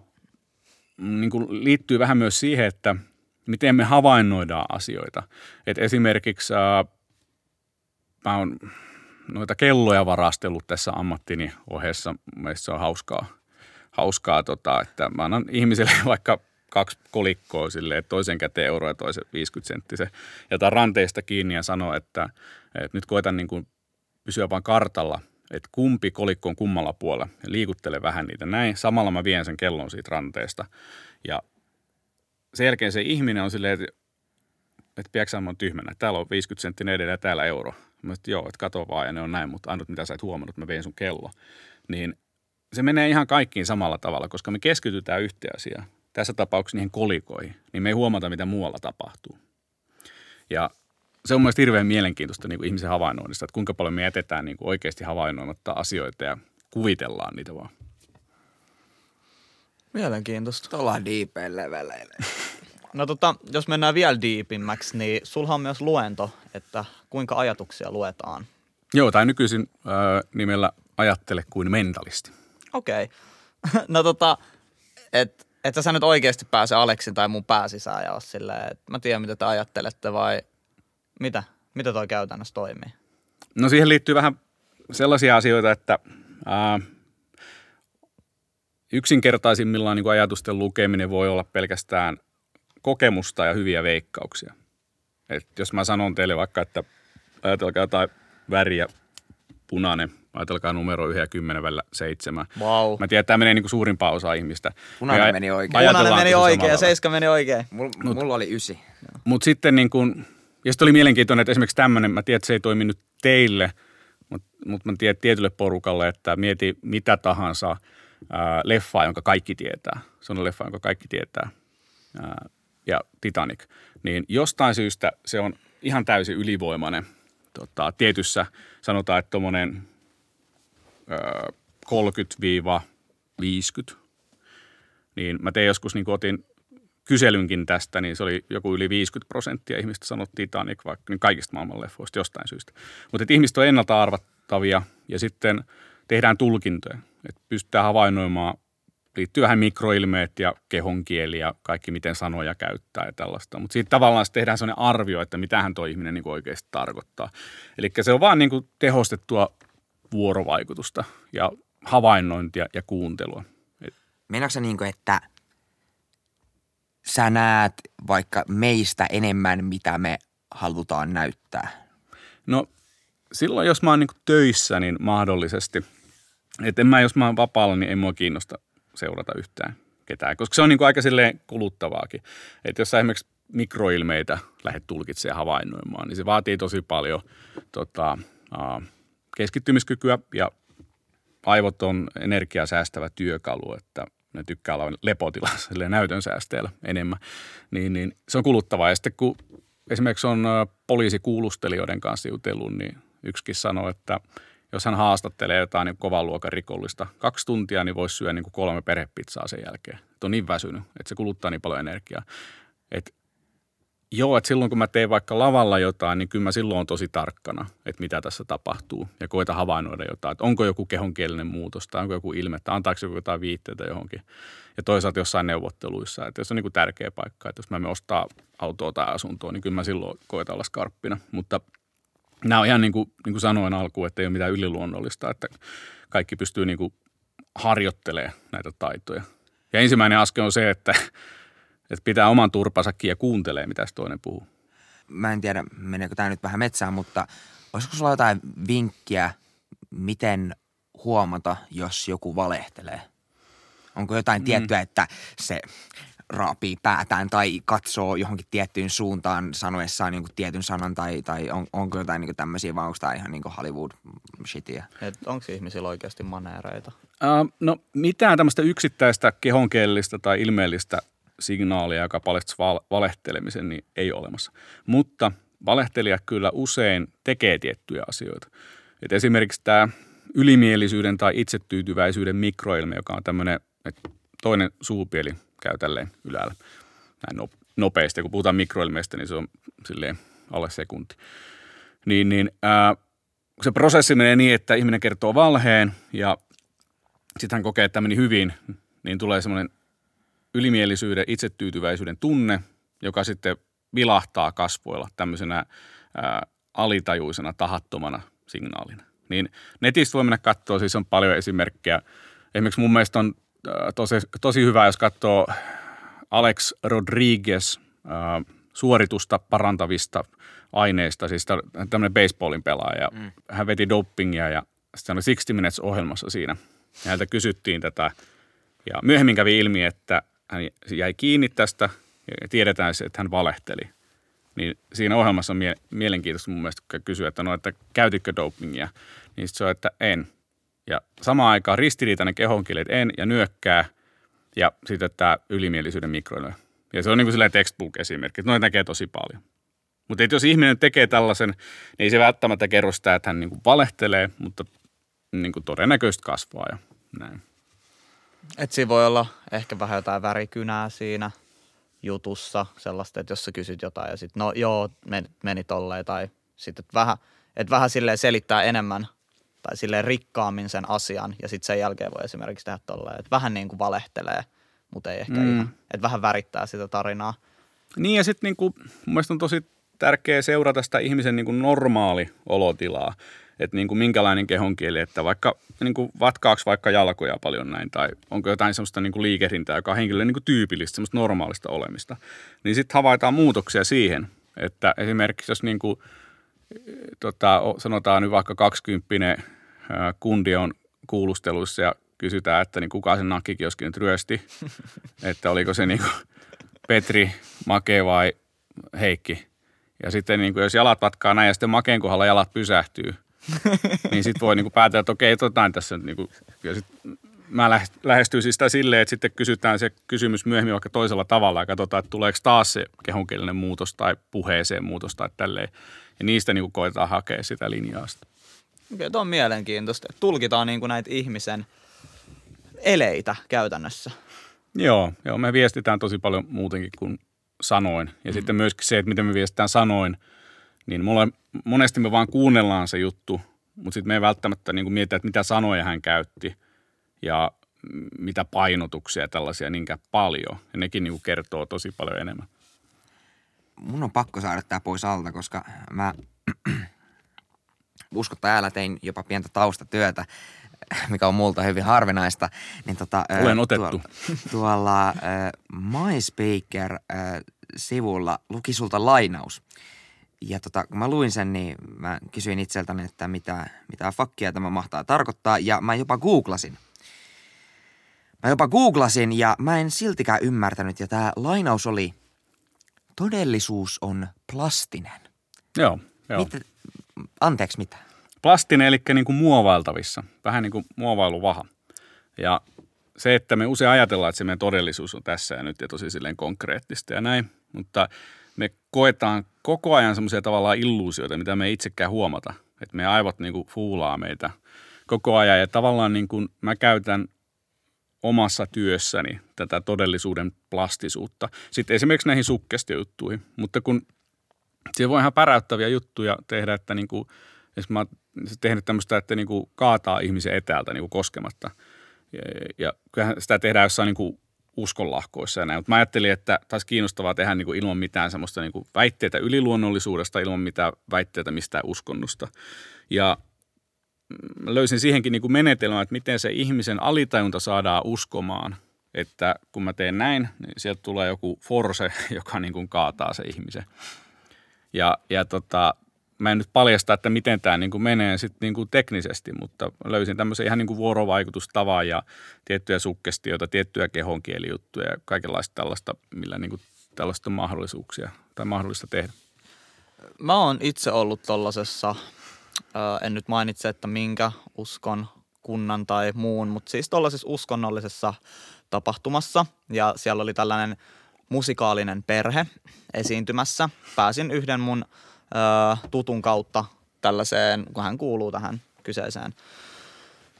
S5: mm, niin kuin liittyy vähän myös siihen, että miten me havainnoidaan asioita. Et esimerkiksi äh, mä oon noita kelloja varastellut tässä ammattini ohessa. Se on hauskaa, hauskaa tota, että mä annan ihmisille vaikka kaksi kolikkoa silleen, toisen käteen euro ja toisen 50 senttisen. Ja tämän ranteista kiinni ja sanoo, että, että nyt koitan niin kuin pysyä vaan kartalla, että kumpi kolikko on kummalla puolella. Ja liikuttele vähän niitä näin. Samalla mä vien sen kellon siitä ranteesta. Ja sen jälkeen se ihminen on silleen, että, että piäksä on tyhmänä. Täällä on 50 senttinen edellä ja täällä euro. Mä että joo, että kato vaan ja ne on näin, mutta ainut mitä sä et huomannut, että mä vein sun kello. Niin se menee ihan kaikkiin samalla tavalla, koska me keskitytään yhteen asiaan tässä tapauksessa niihin kolikoihin, niin me ei huomata, mitä muualla tapahtuu. Ja se on mielestäni hirveän mielenkiintoista niin kuin ihmisen havainnoinnista, että kuinka paljon me jätetään niin kuin oikeasti havainnoimatta asioita ja kuvitellaan niitä vaan.
S3: Mielenkiintoista.
S4: Ollaan deepeen leveleille.
S3: No tota, jos mennään vielä diipimmäksi, niin sulha on myös luento, että kuinka ajatuksia luetaan.
S5: Joo, tai nykyisin äh, nimellä ajattele kuin mentalisti.
S3: Okei. Okay. no tota, että että sä nyt oikeasti pääse Aleksin tai mun pääsisään ja ole silleen, että mä tiedän mitä te ajattelette vai mitä? Mitä toi käytännössä toimii?
S5: No siihen liittyy vähän sellaisia asioita, että ää, yksinkertaisimmillaan niin ajatusten lukeminen voi olla pelkästään kokemusta ja hyviä veikkauksia. Et jos mä sanon teille vaikka, että ajatelkaa jotain väriä, punainen, Ajatelkaa numero 1 ja 10 välillä 7.
S3: Wow.
S5: Mä tiedän, että tämä menee niin suurimpaan osaan ihmistä.
S4: Punainen
S5: Me
S4: meni oikein.
S3: Punainen meni oikein ja seiska meni oikein.
S4: Mulla, mulla oli ysi.
S5: Mutta sitten niin kuin, ja sitten oli mielenkiintoinen, että esimerkiksi tämmöinen, mä tiedän, että se ei toimi nyt teille, mutta mut mä tiedän tietylle porukalle, että mieti mitä tahansa ää, leffaa, jonka kaikki tietää. Se on leffa, jonka kaikki tietää. Ää, ja Titanic. Niin jostain syystä se on ihan täysin ylivoimainen. Tota, tietyssä sanotaan, että tuommoinen 30-50. Niin mä tein joskus, niin otin kyselynkin tästä, niin se oli joku yli 50 prosenttia ihmistä sanoi Titanic vaikka niin kaikista maailman leffoista jostain syystä. Mutta ihmiset on ennalta arvattavia ja sitten tehdään tulkintoja, että pystytään havainnoimaan, liittyy vähän mikroilmeet ja kehonkieli ja kaikki, miten sanoja käyttää ja tällaista. Mutta siitä tavallaan tehdään sellainen arvio, että mitähän tuo ihminen niin oikeasti tarkoittaa. Eli se on vaan niin kuin tehostettua vuorovaikutusta ja havainnointia ja kuuntelua.
S4: Meinaatko sä niin kuin, että sä näet vaikka meistä enemmän, mitä me halutaan näyttää?
S5: No silloin, jos mä oon niin töissä, niin mahdollisesti. Että en mä, jos mä oon vapaalla, niin ei mua kiinnosta seurata yhtään ketään, koska se on niin aika silleen kuluttavaakin. Että jos sä esimerkiksi mikroilmeitä lähdet tulkitsemaan havainnoimaan, niin se vaatii tosi paljon tota, keskittymiskykyä ja aivot on energiaa säästävä työkalu, että ne tykkää olla lepotilassa näytön säästeellä enemmän, niin, niin se on kuluttavaa. Ja sitten kun esimerkiksi on poliisikuulustelijoiden kanssa jutellut, niin yksikin sanoi, että jos hän haastattelee jotain niin kovan luokan rikollista kaksi tuntia, niin voisi syödä niin kuin kolme perhepizzaa sen jälkeen. Että on niin väsynyt, että se kuluttaa niin paljon energiaa. Että Joo, että silloin kun mä teen vaikka lavalla jotain, niin kyllä mä silloin on tosi tarkkana, että mitä tässä tapahtuu. Ja koita havainnoida jotain, että onko joku kehonkielinen muutos tai onko joku ilme, tai antaako joku jotain viitteitä johonkin. Ja toisaalta jossain neuvotteluissa, että jos on niin kuin tärkeä paikka, että jos mä me ostaa autoa tai asuntoa, niin kyllä mä silloin koitan olla skarppina. Mutta nämä on ihan niin kuin, niin kuin sanoin alkuun, että ei ole mitään yliluonnollista, että kaikki pystyy niin kuin harjoittelemaan näitä taitoja. Ja ensimmäinen askel on se, että että pitää oman turpansa ja kuuntelee, mitä toinen puhuu.
S4: Mä en tiedä, meneekö tämä nyt vähän metsään, mutta olisiko sulla jotain vinkkiä, miten huomata, jos joku valehtelee? Onko jotain mm. tiettyä, että se raapii päätään tai katsoo johonkin tiettyyn suuntaan sanoessaan niin tietyn sanan tai, tai on, onko jotain niin tämmöisiä vai onko tämä ihan niin Hollywood shitia?
S3: onko ihmisillä oikeasti maneereita?
S5: Uh, no mitään tämmöistä yksittäistä kehonkielistä tai ilmeellistä signaalia, joka paljastaisi valehtelemisen, niin ei ole olemassa. Mutta valehtelija kyllä usein tekee tiettyjä asioita. Et esimerkiksi tämä ylimielisyyden tai itsetyytyväisyyden mikroilme, joka on tämmöinen, että toinen suupieli käy tälleen ylällä näin nopeasti. Kun puhutaan mikroilmeistä, niin se on silleen alle sekunti. niin, niin ää, se prosessi menee niin, että ihminen kertoo valheen ja sitten hän kokee, että meni hyvin, niin tulee semmoinen ylimielisyyden, itsetyytyväisyyden tunne, joka sitten vilahtaa kasvoilla tämmöisenä ää, alitajuisena, tahattomana signaalina. Niin netistä voi mennä katsoa, siis on paljon esimerkkejä. Esimerkiksi mun mielestä on tosi, tosi hyvä, jos katsoo Alex Rodriguez ää, suoritusta parantavista aineista, siis tämmöinen baseballin pelaaja. Mm. Hän veti dopingia ja sitten oli 60 Minutes ohjelmassa siinä. Ja häneltä kysyttiin tätä ja myöhemmin kävi ilmi, että hän jäi kiinni tästä ja tiedetään se, että hän valehteli. Niin siinä ohjelmassa on mie- mielenkiintoista mun mielestä kysyä, että no, että käytitkö dopingia? Niin se on, että en. Ja samaan aikaan ristiriitainen kehonkieli, että en ja nyökkää ja sitten tämä ylimielisyyden mikroilu. Ja se on niin kuin sellainen textbook-esimerkki, että noin näkee tosi paljon. Mutta jos ihminen tekee tällaisen, niin ei se välttämättä kerro sitä, että hän niin kuin valehtelee, mutta niin kuin todennäköisesti kasvaa ja näin.
S3: Et siinä voi olla ehkä vähän jotain värikynää siinä jutussa, sellaista, että jos sä kysyt jotain ja sitten no joo, meni, meni tolleen tai sitten vähän, et vähän silleen selittää enemmän tai silleen rikkaammin sen asian ja sitten sen jälkeen voi esimerkiksi tehdä tolleen, että vähän niin kuin valehtelee, mutta ei ehkä mm. ihan, että vähän värittää sitä tarinaa.
S5: Niin ja sitten niin kuin, mun mielestä on tosi tärkeää seurata sitä ihmisen niin kuin normaali olotilaa että niin kuin minkälainen kehonkieli, että vaikka niin kuin vatkaaks vaikka jalkoja paljon näin, tai onko jotain semmoista niin kuin liikehdintää, joka on henkilölle niin kuin tyypillistä, semmoista normaalista olemista, niin sitten havaitaan muutoksia siihen, että esimerkiksi jos niin kuin, tota, sanotaan nyt vaikka 20 kundi on kuulusteluissa ja kysytään, että niin kuka sen nakkikioskin nyt ryösti, että oliko se niin kuin Petri, Make vai Heikki. Ja sitten niin kuin jos jalat vatkaa näin ja sitten Makeen kohdalla jalat pysähtyy – niin sitten voi niinku päätellä, että okei, jotain tässä. Niinku, ja sit mä lähestyisin sitä silleen, että sitten kysytään se kysymys myöhemmin vaikka toisella tavalla ja katsotaan, että tuleeko taas se kehonkielinen muutos tai puheeseen muutos tai tälleen. Ja niistä niinku koetaan hakea sitä linjaa.
S3: Okei, tuo on mielenkiintoista. Tulkitaan niinku näitä ihmisen eleitä käytännössä.
S5: Joo, joo, me viestitään tosi paljon muutenkin kuin sanoin. Ja mm. sitten myöskin se, että miten me viestitään sanoin – niin mulla, monesti me vaan kuunnellaan se juttu, mutta sitten me ei välttämättä niin mietitä, että mitä sanoja hän käytti ja mitä painotuksia ja tällaisia niinkään paljon. Ja nekin niin kertoo tosi paljon enemmän.
S4: Mun on pakko saada tämä pois alta, koska mä uskon täällä tein jopa pientä taustatyötä, mikä on multa hyvin harvinaista. Niin tota,
S5: Olen otettu.
S4: Tuolla, tuolla äh, MySpeaker-sivulla luki sulta lainaus – ja tota, kun mä luin sen, niin mä kysyin itseltäni, että mitä, mitä fakkia tämä mahtaa tarkoittaa. Ja mä jopa googlasin. Mä jopa googlasin ja mä en siltikään ymmärtänyt. Ja tämä lainaus oli, todellisuus on plastinen.
S5: Joo, joo.
S4: Mitä, anteeksi, mitä?
S5: Plastinen, eli niin kuin muovailtavissa. Vähän niin kuin muovailuvaha. Ja se, että me usein ajatellaan, että se meidän todellisuus on tässä ja nyt ja tosi silleen konkreettista ja näin. Mutta me koetaan koko ajan semmoisia tavallaan illuusioita, mitä me ei itsekään huomata. Että meidän aivot niin kuin fuulaa meitä koko ajan ja tavallaan niin kuin mä käytän omassa työssäni tätä todellisuuden plastisuutta. Sitten esimerkiksi näihin sukkestiojuttuihin, mutta kun siellä voi ihan päräyttäviä juttuja tehdä, että niin kuin, mä oon tehnyt tämmöistä, että niin kuin kaataa ihmisen etäältä niin kuin koskematta. Ja, ja kyllähän sitä tehdään jossain niin kuin uskonlahkoissa ja näin. Mutta mä ajattelin, että taas kiinnostavaa tehdä niin kuin ilman mitään semmoista niin kuin väitteitä yliluonnollisuudesta, ilman mitään väitteitä mistään uskonnosta. Ja löysin siihenkin niin kuin menetelmän, että miten se ihmisen alitajunta saadaan uskomaan, että kun mä teen näin, niin sieltä tulee joku force, joka niin kuin kaataa se ihmisen. Ja, ja tota, mä en nyt paljasta, että miten tämä niin menee sit niin kuin teknisesti, mutta löysin tämmöisen ihan niin kuin vuorovaikutustavan ja tiettyjä sukkestioita, tiettyjä kehonkielijuttuja ja kaikenlaista tällaista, millä niin kuin tällaista mahdollisuuksia tai mahdollista tehdä.
S3: Mä oon itse ollut tollasessa, en nyt mainitse, että minkä uskon kunnan tai muun, mutta siis tollasessa uskonnollisessa tapahtumassa ja siellä oli tällainen musikaalinen perhe esiintymässä. Pääsin yhden mun – tutun kautta tällaiseen, kun hän kuuluu tähän kyseiseen,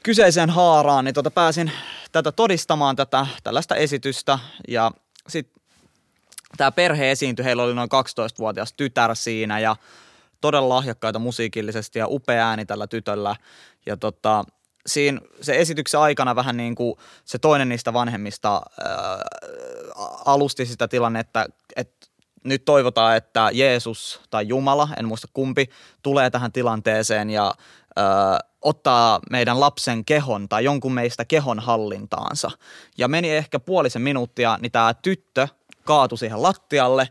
S3: kyseiseen haaraan, niin tota pääsin tätä todistamaan tätä tällaista esitystä ja sitten tämä perhe esiintyi, heillä oli noin 12-vuotias tytär siinä ja todella lahjakkaita musiikillisesti ja upea ääni tällä tytöllä. Ja tota, siinä se esityksen aikana vähän niin kuin se toinen niistä vanhemmista ää, alusti sitä tilannetta, että nyt toivotaan, että Jeesus tai Jumala, en muista kumpi, tulee tähän tilanteeseen ja ö, ottaa meidän lapsen kehon tai jonkun meistä kehon hallintaansa. Ja meni ehkä puolisen minuuttia, niin tämä tyttö kaatui siihen lattialle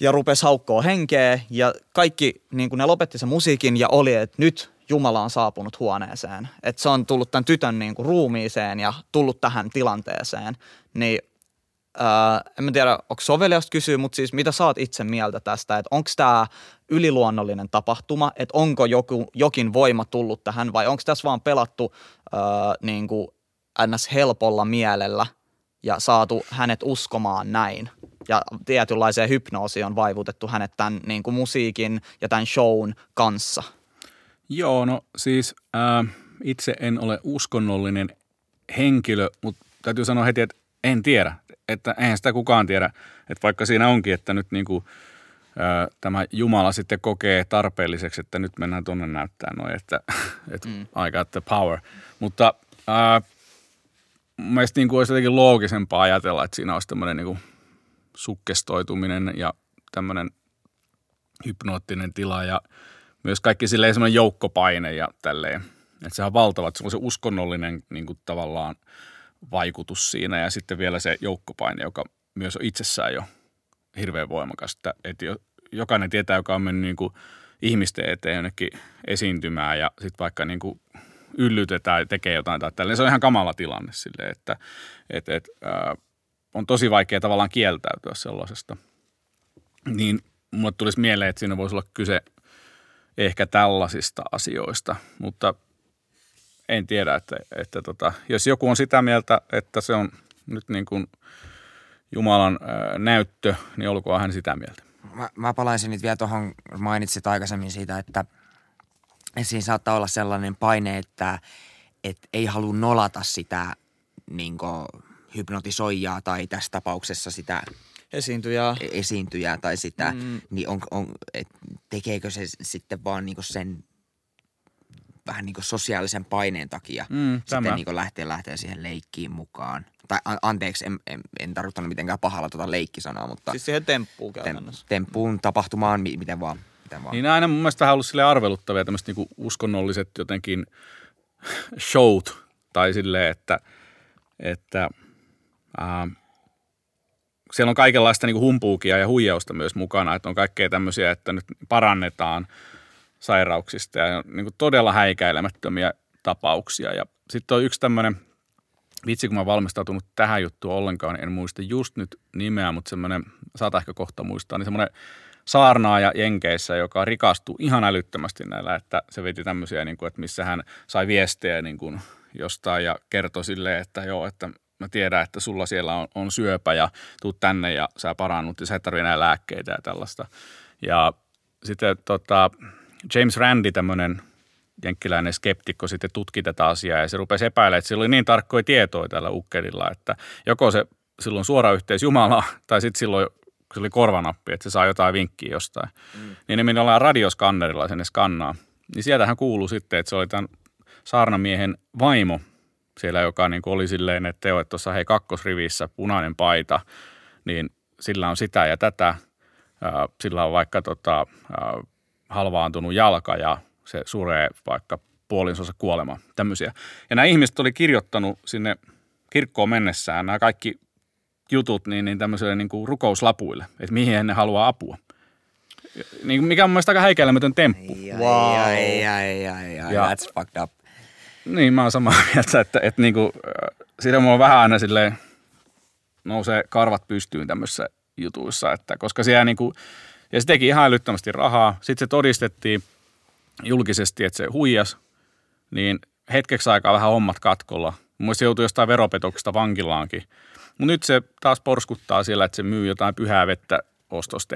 S3: ja rupesi haukkoa henkeä ja kaikki, niin kuin ne lopetti sen musiikin ja oli, että nyt Jumala on saapunut huoneeseen. Että se on tullut tämän tytön niin kuin ruumiiseen ja tullut tähän tilanteeseen. Niin Öö, en tiedä, onko soveliasta kysyä, mutta siis mitä saat itse mieltä tästä, että onko tämä yliluonnollinen tapahtuma, että onko joku, jokin voima tullut tähän vai onko tässä vaan pelattu öö, niin kuin ns. helpolla mielellä ja saatu hänet uskomaan näin. Ja tietynlaiseen hypnoosiin on vaivutettu hänet tämän niin kuin musiikin ja tämän shown kanssa.
S5: Joo, no siis ää, itse en ole uskonnollinen henkilö, mutta täytyy sanoa heti, että en tiedä että eihän sitä kukaan tiedä, että vaikka siinä onkin, että nyt niin kuin, ää, tämä Jumala sitten kokee tarpeelliseksi, että nyt mennään tuonne näyttää noin, että, että mm. I got the power. Mutta ää, mun mielestä niin kuin olisi jotenkin loogisempaa ajatella, että siinä olisi tämmöinen niin kuin sukkestoituminen ja tämmöinen hypnoottinen tila ja myös kaikki silleen semmoinen joukkopaine ja tälleen. Että sehän on valtava, että se on se uskonnollinen niin kuin tavallaan – vaikutus siinä ja sitten vielä se joukkopaine, joka myös on itsessään jo hirveän voimakas. Että, että jokainen tietää, joka on mennyt niin kuin ihmisten eteen jonnekin esiintymään ja sitten vaikka niin kuin yllytetään ja tekee jotain tai tälleen. Se on ihan kamala tilanne sille, että et, et, ää, on tosi vaikea tavallaan kieltäytyä sellaisesta. Niin mulle tulisi mieleen, että siinä voisi olla kyse ehkä tällaisista asioista, mutta en tiedä, että, että tota, jos joku on sitä mieltä, että se on nyt niin kuin Jumalan näyttö, niin olkoon hän sitä mieltä.
S4: Mä, mä palaisin nyt vielä tuohon, mainitsit aikaisemmin siitä, että siinä saattaa olla sellainen paine, että, että ei halua nolata sitä niin hypnotisoijaa tai tässä tapauksessa sitä
S3: esiintyjää,
S4: e-, esiintyjää tai sitä, mm. niin on, on, et tekeekö se sitten vaan niin sen vähän niin sosiaalisen paineen takia mm, sitten niin kuin lähtee, lähtee siihen leikkiin mukaan. Tai an, anteeksi, en, en, en tarkoittanut mitenkään pahalla tuota leikkisanoa, mutta...
S3: Siis siihen temppuun käytännössä.
S4: temppuun, tapahtumaan, miten vaan. Miten vaan.
S5: Niin aina mun mielestä vähän ollut sille arveluttavia tämmöiset niin uskonnolliset jotenkin showt. Tai silleen, että, että äh, siellä on kaikenlaista niin humpuukia ja huijausta myös mukana. Että on kaikkea tämmöisiä, että nyt parannetaan – sairauksista ja niin kuin todella häikäilemättömiä tapauksia. Ja sitten on yksi tämmöinen, vitsi kun mä valmistautunut tähän juttuun ollenkaan, en muista just nyt nimeä, mutta semmoinen, saata ehkä kohta muistaa, niin semmoinen saarnaaja Jenkeissä, joka rikastui ihan älyttömästi näillä, että se veti tämmöisiä, niin kuin, että missä hän sai viestejä niin kuin jostain ja kertoi silleen, että joo, että mä tiedän, että sulla siellä on, on syöpä ja tuu tänne ja sä parannut ja sä et tarvitse enää lääkkeitä ja tällaista. Ja sitten tota, James Randi, tämmöinen jenkkiläinen skeptikko, sitten tutki tätä asiaa ja se rupesi epäilemään, että sillä oli niin tarkkoja tietoja tällä ukkelilla, että joko se silloin suora yhteys Jumala tai sitten silloin se oli korvanappi, että se saa jotain vinkkiä jostain. Mm. Niin ne meni ollaan radioskannerilla sinne skannaa. Niin sieltähän kuuluu sitten, että se oli tämän saarnamiehen vaimo siellä, joka niin oli silleen, että että tuossa hei kakkosrivissä punainen paita, niin sillä on sitä ja tätä. Sillä on vaikka tota, halvaantunut jalka ja se suree vaikka puolinsonsa kuolema, tämmöisiä. Ja nämä ihmiset oli kirjoittanut sinne kirkkoon mennessään nämä kaikki jutut niin, niin tämmöiselle niin kuin rukouslapuille, että mihin ne haluaa apua. Niin, mikä on mun mielestä aika häikäilemätön temppu.
S4: Ai, wow. ai, ai, ai, ai, ja, that's fucked up.
S5: Niin, mä oon samaa mieltä, että, että niin kuin, siinä mulla on vähän aina silleen, nousee karvat pystyyn tämmöisissä jutuissa, että koska siellä niin kuin, ja se teki ihan älyttömästi rahaa. Sitten se todistettiin julkisesti, että se huijas, niin hetkeksi aikaa vähän hommat katkolla. Mun se joutui jostain veropetoksesta vankilaankin. Mutta nyt se taas porskuttaa siellä, että se myy jotain pyhää vettä ostos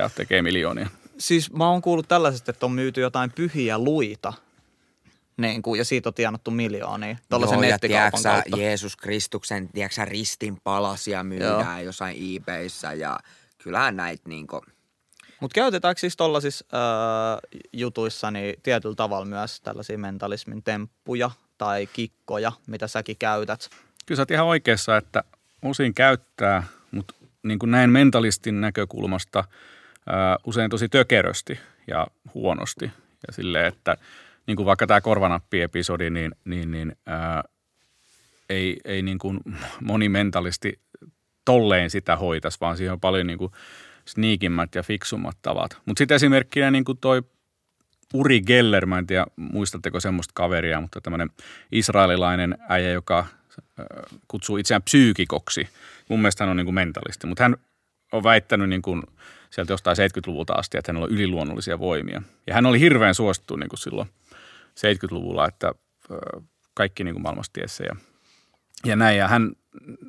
S5: ja tekee miljoonia.
S3: Siis mä oon kuullut tällaisesta, että on myyty jotain pyhiä luita niin kuin, ja siitä on tienattu miljoonia tuollaisen nettikaupan kautta.
S4: Jeesus Kristuksen tiedätkö, ristin palasia myydään Joo. jossain eBayssä ja kyllähän näitä niin kuin –
S3: Mutta käytetäänkö siis tuollaisissa äh, jutuissa niin tietyllä tavalla myös tällaisia mentalismin temppuja tai kikkoja, mitä säkin käytät?
S5: Kyllä sä oot ihan oikeassa, että osin käyttää, mutta niin kuin näin mentalistin näkökulmasta ää, usein tosi tökerösti ja huonosti. Ja silleen, että niin kuin vaikka tämä korvanappi-episodi, niin, niin, niin ää, ei, ei niin kuin moni mentalisti tolleen sitä hoitas, vaan siihen on paljon niin kuin sniikimmät ja fiksummat tavat. Mutta sitten esimerkkinä niin kuin toi Uri Geller, mä en tiedä muistatteko semmoista kaveria, mutta tämmöinen israelilainen äijä, joka kutsuu itseään psyykikoksi. Mun mielestä hän on niin kuin mentalisti, mutta hän on väittänyt niin kuin sieltä jostain 70-luvulta asti, että hänellä on yliluonnollisia voimia. Ja hän oli hirveän suosittu niin kuin silloin 70-luvulla, että kaikki niin kuin maailmassa tiesi ja, ja näin. Ja hän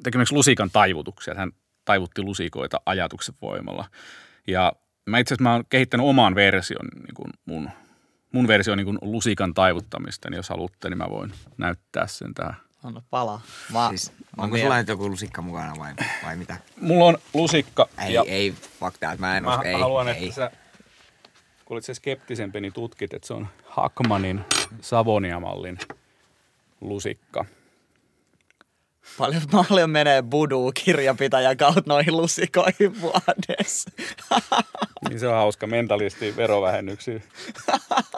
S5: teki myös lusikan taivutuksia. Hän taivutti lusikoita ajatuksen voimalla. Ja mä itse asiassa mä oon kehittänyt oman version niin kuin mun mun versio on niin kuin lusikan taivuttamista, niin jos haluatte, niin mä voin näyttää sen tähän.
S3: Anna palaa. Mä,
S4: Siis,
S3: mä
S4: onko sulla nyt joku lusikka mukana vai, vai mitä?
S5: Mulla on lusikka.
S4: Ei,
S5: ja
S4: ei, fuck that, mä en
S5: mä
S4: usko, ei,
S5: haluan,
S4: ei.
S5: että sä, kun olit se skeptisempi, niin tutkit, että se on Hackmanin Savonia-mallin lusikka.
S3: Paljon, paljon menee Voodoo-kirjapitäjän kautta noihin lusikoihin vuodessa.
S5: Niin se on hauska mentalisti verovähennyksiä.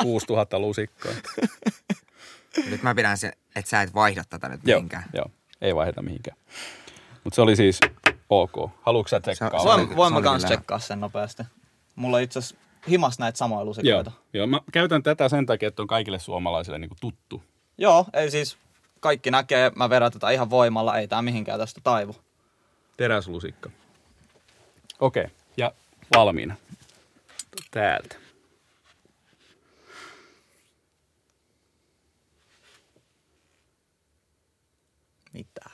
S5: 6000 lusikkaa.
S4: Nyt mä pidän se, että sä et vaihda tätä nyt
S5: Joo,
S4: mihinkään.
S5: joo, ei vaihdeta mihinkään. Mutta se oli siis ok. Haluatko sä tsekkaa?
S4: Se- se
S3: Voin, voin mä kans tsekkaa sen nopeasti. Mulla itse asiassa himas näitä samoja
S5: Joo,
S3: lusikoita.
S5: joo, mä käytän tätä sen takia, että on kaikille suomalaisille niin tuttu.
S3: Joo, ei siis kaikki näkee, mä vedän tätä ihan voimalla, ei tää mihinkään tästä taivu.
S5: Teräslusikka. Okei, okay. ja valmiina. Täältä.
S3: Mitä?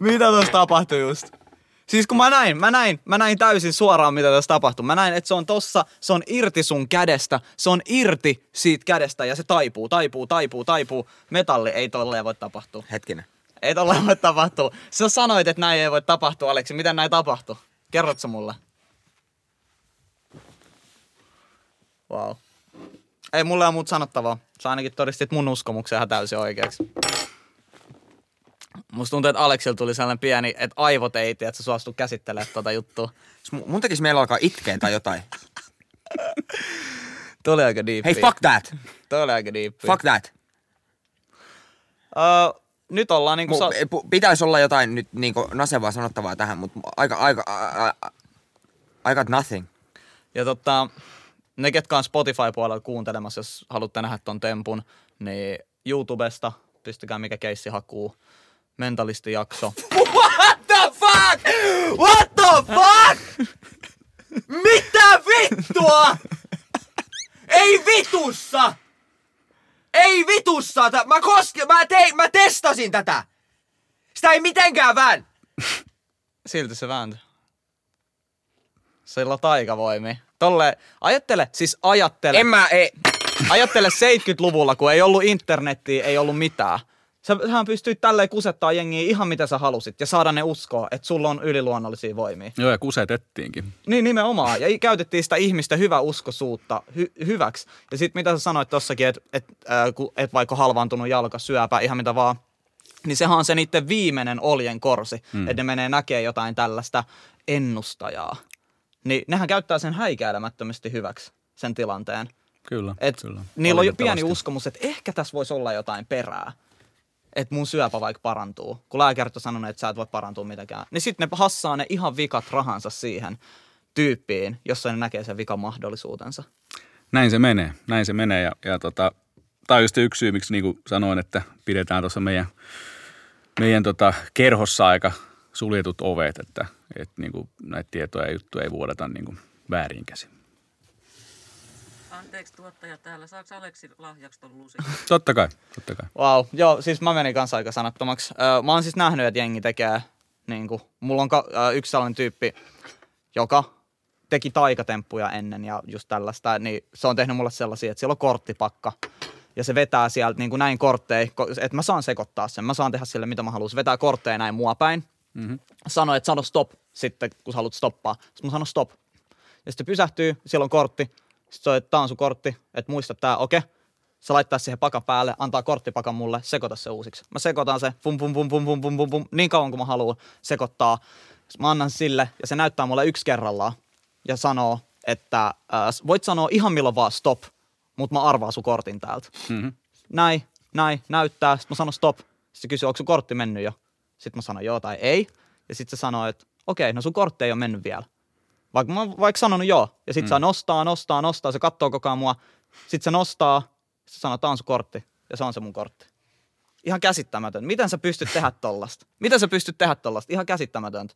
S3: Mitä tuossa tapahtui just? Siis kun mä näin, mä näin, mä näin täysin suoraan, mitä tässä tapahtui. Mä näin, että se on tossa, se on irti sun kädestä, se on irti siitä kädestä ja se taipuu, taipuu, taipuu, taipuu. Metalli ei tolleen voi tapahtua.
S4: Hetkinen.
S3: Ei tolleen voi tapahtua. Sä sanoit, että näin ei voi tapahtua, Aleksi. Miten näin tapahtui? Kerrotko mulle? Wow. Ei mulla ole muuta sanottavaa. Sä ainakin todistit mun uskomuksen ihan täysin oikeaksi. Musta tuntuu, että Aleksilla tuli sellainen pieni, että aivot ei tiedä, että sä suostu käsittelemään tota juttua.
S4: Mun- tekisi meillä alkaa itkeä tai jotain.
S3: Tuli aika diippi.
S4: Hei, fuck that!
S3: Tuli aika diippi.
S4: Fuck that!
S3: Uh, nyt ollaan niinku...
S4: Mu,
S3: Sa-
S4: pitäisi olla jotain nyt niinku nasevaa sanottavaa tähän, mutta aika, aika, I, I, got nothing.
S3: Ja tota, ne, ketkä on Spotify-puolella kuuntelemassa, jos haluatte nähdä ton tempun, niin YouTubesta, pistykää mikä keissi hakuu, mentalistijakso.
S4: What the fuck? What the fuck? Mitä vittua? Ei vitussa! Ei vitussa! Mä koske, mä, tein, mä testasin tätä! Sitä ei mitenkään vään!
S3: Silti se vääntö. Sillä on taikavoimi. Tolle, ajattele, siis ajattele,
S4: En mä, ei.
S3: ajattele 70-luvulla, kun ei ollut internettiä, ei ollut mitään. Sä, sähän pystyit tälleen kusettaa jengiä ihan mitä sä halusit ja saada ne uskoa, että sulla on yliluonnollisia voimia.
S5: Joo, ja kusetettiinkin.
S3: Niin nimenomaan. Ja käytettiin sitä ihmistä hyväuskoisuutta hy- hyväksi. Ja sitten mitä sä sanoit tossakin, että et, äh, ku- et vaikka halvaantunut jalka, syöpä, ihan mitä vaan, niin sehän on se niiden viimeinen oljen korsi, mm. että ne menee näkee jotain tällaista ennustajaa. Niin nehän käyttää sen häikäilemättömästi hyväksi, sen tilanteen.
S5: Kyllä,
S3: Et
S5: kyllä.
S3: niillä on jo pieni uskomus, että ehkä tässä voisi olla jotain perää. Että mun syöpä vaikka parantuu. Kun lääkärit on sanonut, että sä et voi parantua mitenkään. Niin sitten ne hassaa ne ihan vikat rahansa siihen tyyppiin, jossa ne näkee sen vikan mahdollisuutensa.
S5: Näin se menee, näin se menee. Ja, ja tota, tämä on just yksi syy, miksi niin kuin sanoin, että pidetään tuossa meidän, meidän tota kerhossa aika suljetut ovet, että, että niin kuin näitä tietoja ja juttuja ei vuodeta niin kuin väärin käsin.
S6: Anteeksi tuottaja täällä. Saako Aleksi lahjaksi ton lusikan?
S5: Totta kai, totta kai.
S3: Wow, joo, siis mä menin kanssa aika sanattomaksi. Öö, mä oon siis nähnyt, että jengi tekee, niin kuin, mulla on ka- öö, yksi sellainen tyyppi, joka teki taikatemppuja ennen ja just tällaista, niin se on tehnyt mulle sellaisia, että siellä on korttipakka ja se vetää sieltä niin kuin näin kortteja, ko- että mä saan sekoittaa sen, mä saan tehdä sille mitä mä haluan. Se vetää kortteja näin mua päin, mm-hmm. sanoo, että sano stop sitten, kun sä haluat stoppaa. Sitten mä sanon stop. Ja sitten se pysähtyy, siellä on kortti, sitten se on, että tää on sun kortti, että muista tää, okei. Okay. Se laittaa siihen pakan päälle, antaa korttipakan mulle, sekoita se uusiksi. Mä sekoitan se, pum pum pum pum pum pum pum, pum niin kauan kuin mä haluan sekoittaa. Sitten mä annan sille ja se näyttää mulle yksi kerrallaan ja sanoo, että äh, voit sanoa ihan milloin vaan stop, mutta mä arvaan sun kortin täältä.
S5: Mm-hmm.
S3: Näin, näin, näyttää. Sitten mä sanon stop. Sitten se kysyy, onko sun kortti mennyt jo? Sitten mä sanon joo tai ei. Ja sitten se sanoo, että okei, no sun kortti ei ole mennyt vielä. Vaikka mä oon vaikka sanonut joo. Ja sitten mm. se nostaa, nostaa, nostaa. Se katsoo koko ajan mua. Sitten se nostaa. Se sanoo, tää on sun kortti. Ja se on se mun kortti. Ihan käsittämätön. Miten sä pystyt tehdä tollasta? Miten sä pystyt tehdä tollasta? Ihan käsittämätöntä.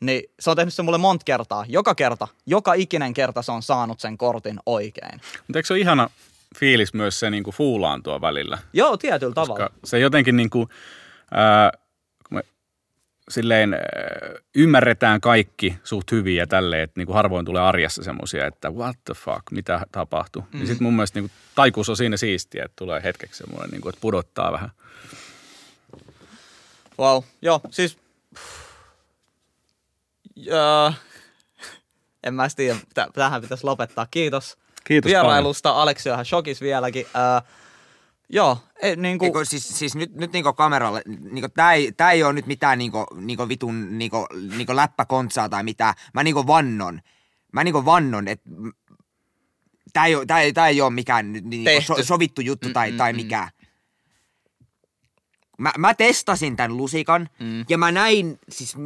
S3: Niin se on tehnyt se mulle monta kertaa. Joka kerta, joka ikinen kerta se on saanut sen kortin oikein.
S5: Mutta eikö se ole ihana fiilis myös se niin kuin fuulaantua välillä?
S3: Joo, tietyllä tavalla.
S5: Koska se jotenkin niin kuin, ää, silleen ää, ymmärretään kaikki suht hyvin ja tälleen, että niin kuin harvoin tulee arjessa semmoisia, että what the fuck, mitä tapahtuu. Mm. Ja sitten mun mielestä niin kuin, taikuus on siinä siistiä, että tulee hetkeksi semmoinen, niin kuin, että pudottaa vähän.
S3: Wow, joo, siis... Joo. En mä tiedä, tä- tähän pitäisi lopettaa. Kiitos.
S5: Kiitos
S3: Vierailusta. Aleksi on ihan shokis vieläkin. Äh, joo, ei, niin kuin,
S4: Eikö, siis, siis nyt, nyt niinku kameralle, niinku, tää, ei, tää ei ole nyt mitään niinku, niinku vitun niinku, niinku läppäkontsaa tai mitään. Mä niinku vannon. Mä niinku vannon, että tää ei, tää, ei, tää ei ole mikään niinku
S3: Tehty.
S4: so, sovittu juttu tai, tai mikään. Mä, mä testasin tämän lusikan mm. ja mä näin, siis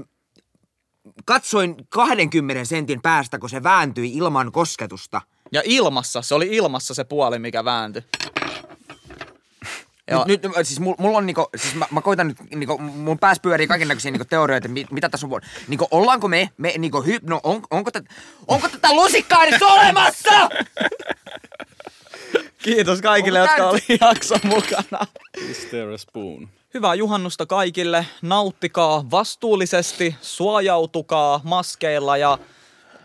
S4: katsoin 20 sentin päästä, kun se vääntyi ilman kosketusta.
S3: ja ilmassa, se oli ilmassa se puoli, mikä vääntyi. Joo.
S4: Nyt, nyt, siis mulla, mulla on niinku, siis mä, mä koitan nyt, niinku, mun päässä pyörii kaikennäköisiä niinku teorioita, mit, mitä tässä on. Niinku, ollaanko me, me niinku hy, no on, onko, tätä, onko tätä lusikkaa edes olemassa?
S3: Kiitos kaikille,
S4: Onko
S3: jotka oli jakson mukana.
S5: Is there a spoon?
S3: Hyvää juhannusta kaikille. Nauttikaa vastuullisesti, suojautukaa maskeilla ja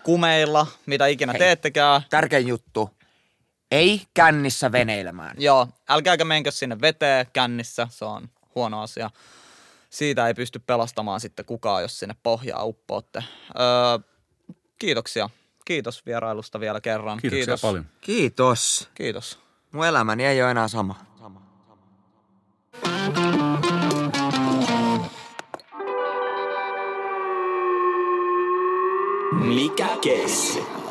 S3: kumeilla, mitä ikinä
S4: Hei.
S3: teettekään.
S4: Tärkein juttu, ei kännissä veneilemään.
S3: Joo, älkääkä menkö sinne veteen kännissä, se on huono asia. Siitä ei pysty pelastamaan sitten kukaan, jos sinne pohjaa uppootte. Öö, kiitoksia. Kiitos vierailusta vielä kerran.
S5: Kiitoksia
S3: Kiitos.
S5: paljon.
S4: Kiitos.
S3: Kiitos.
S4: Mun elämäni ei ole enää sama.
S2: Mikä keissi?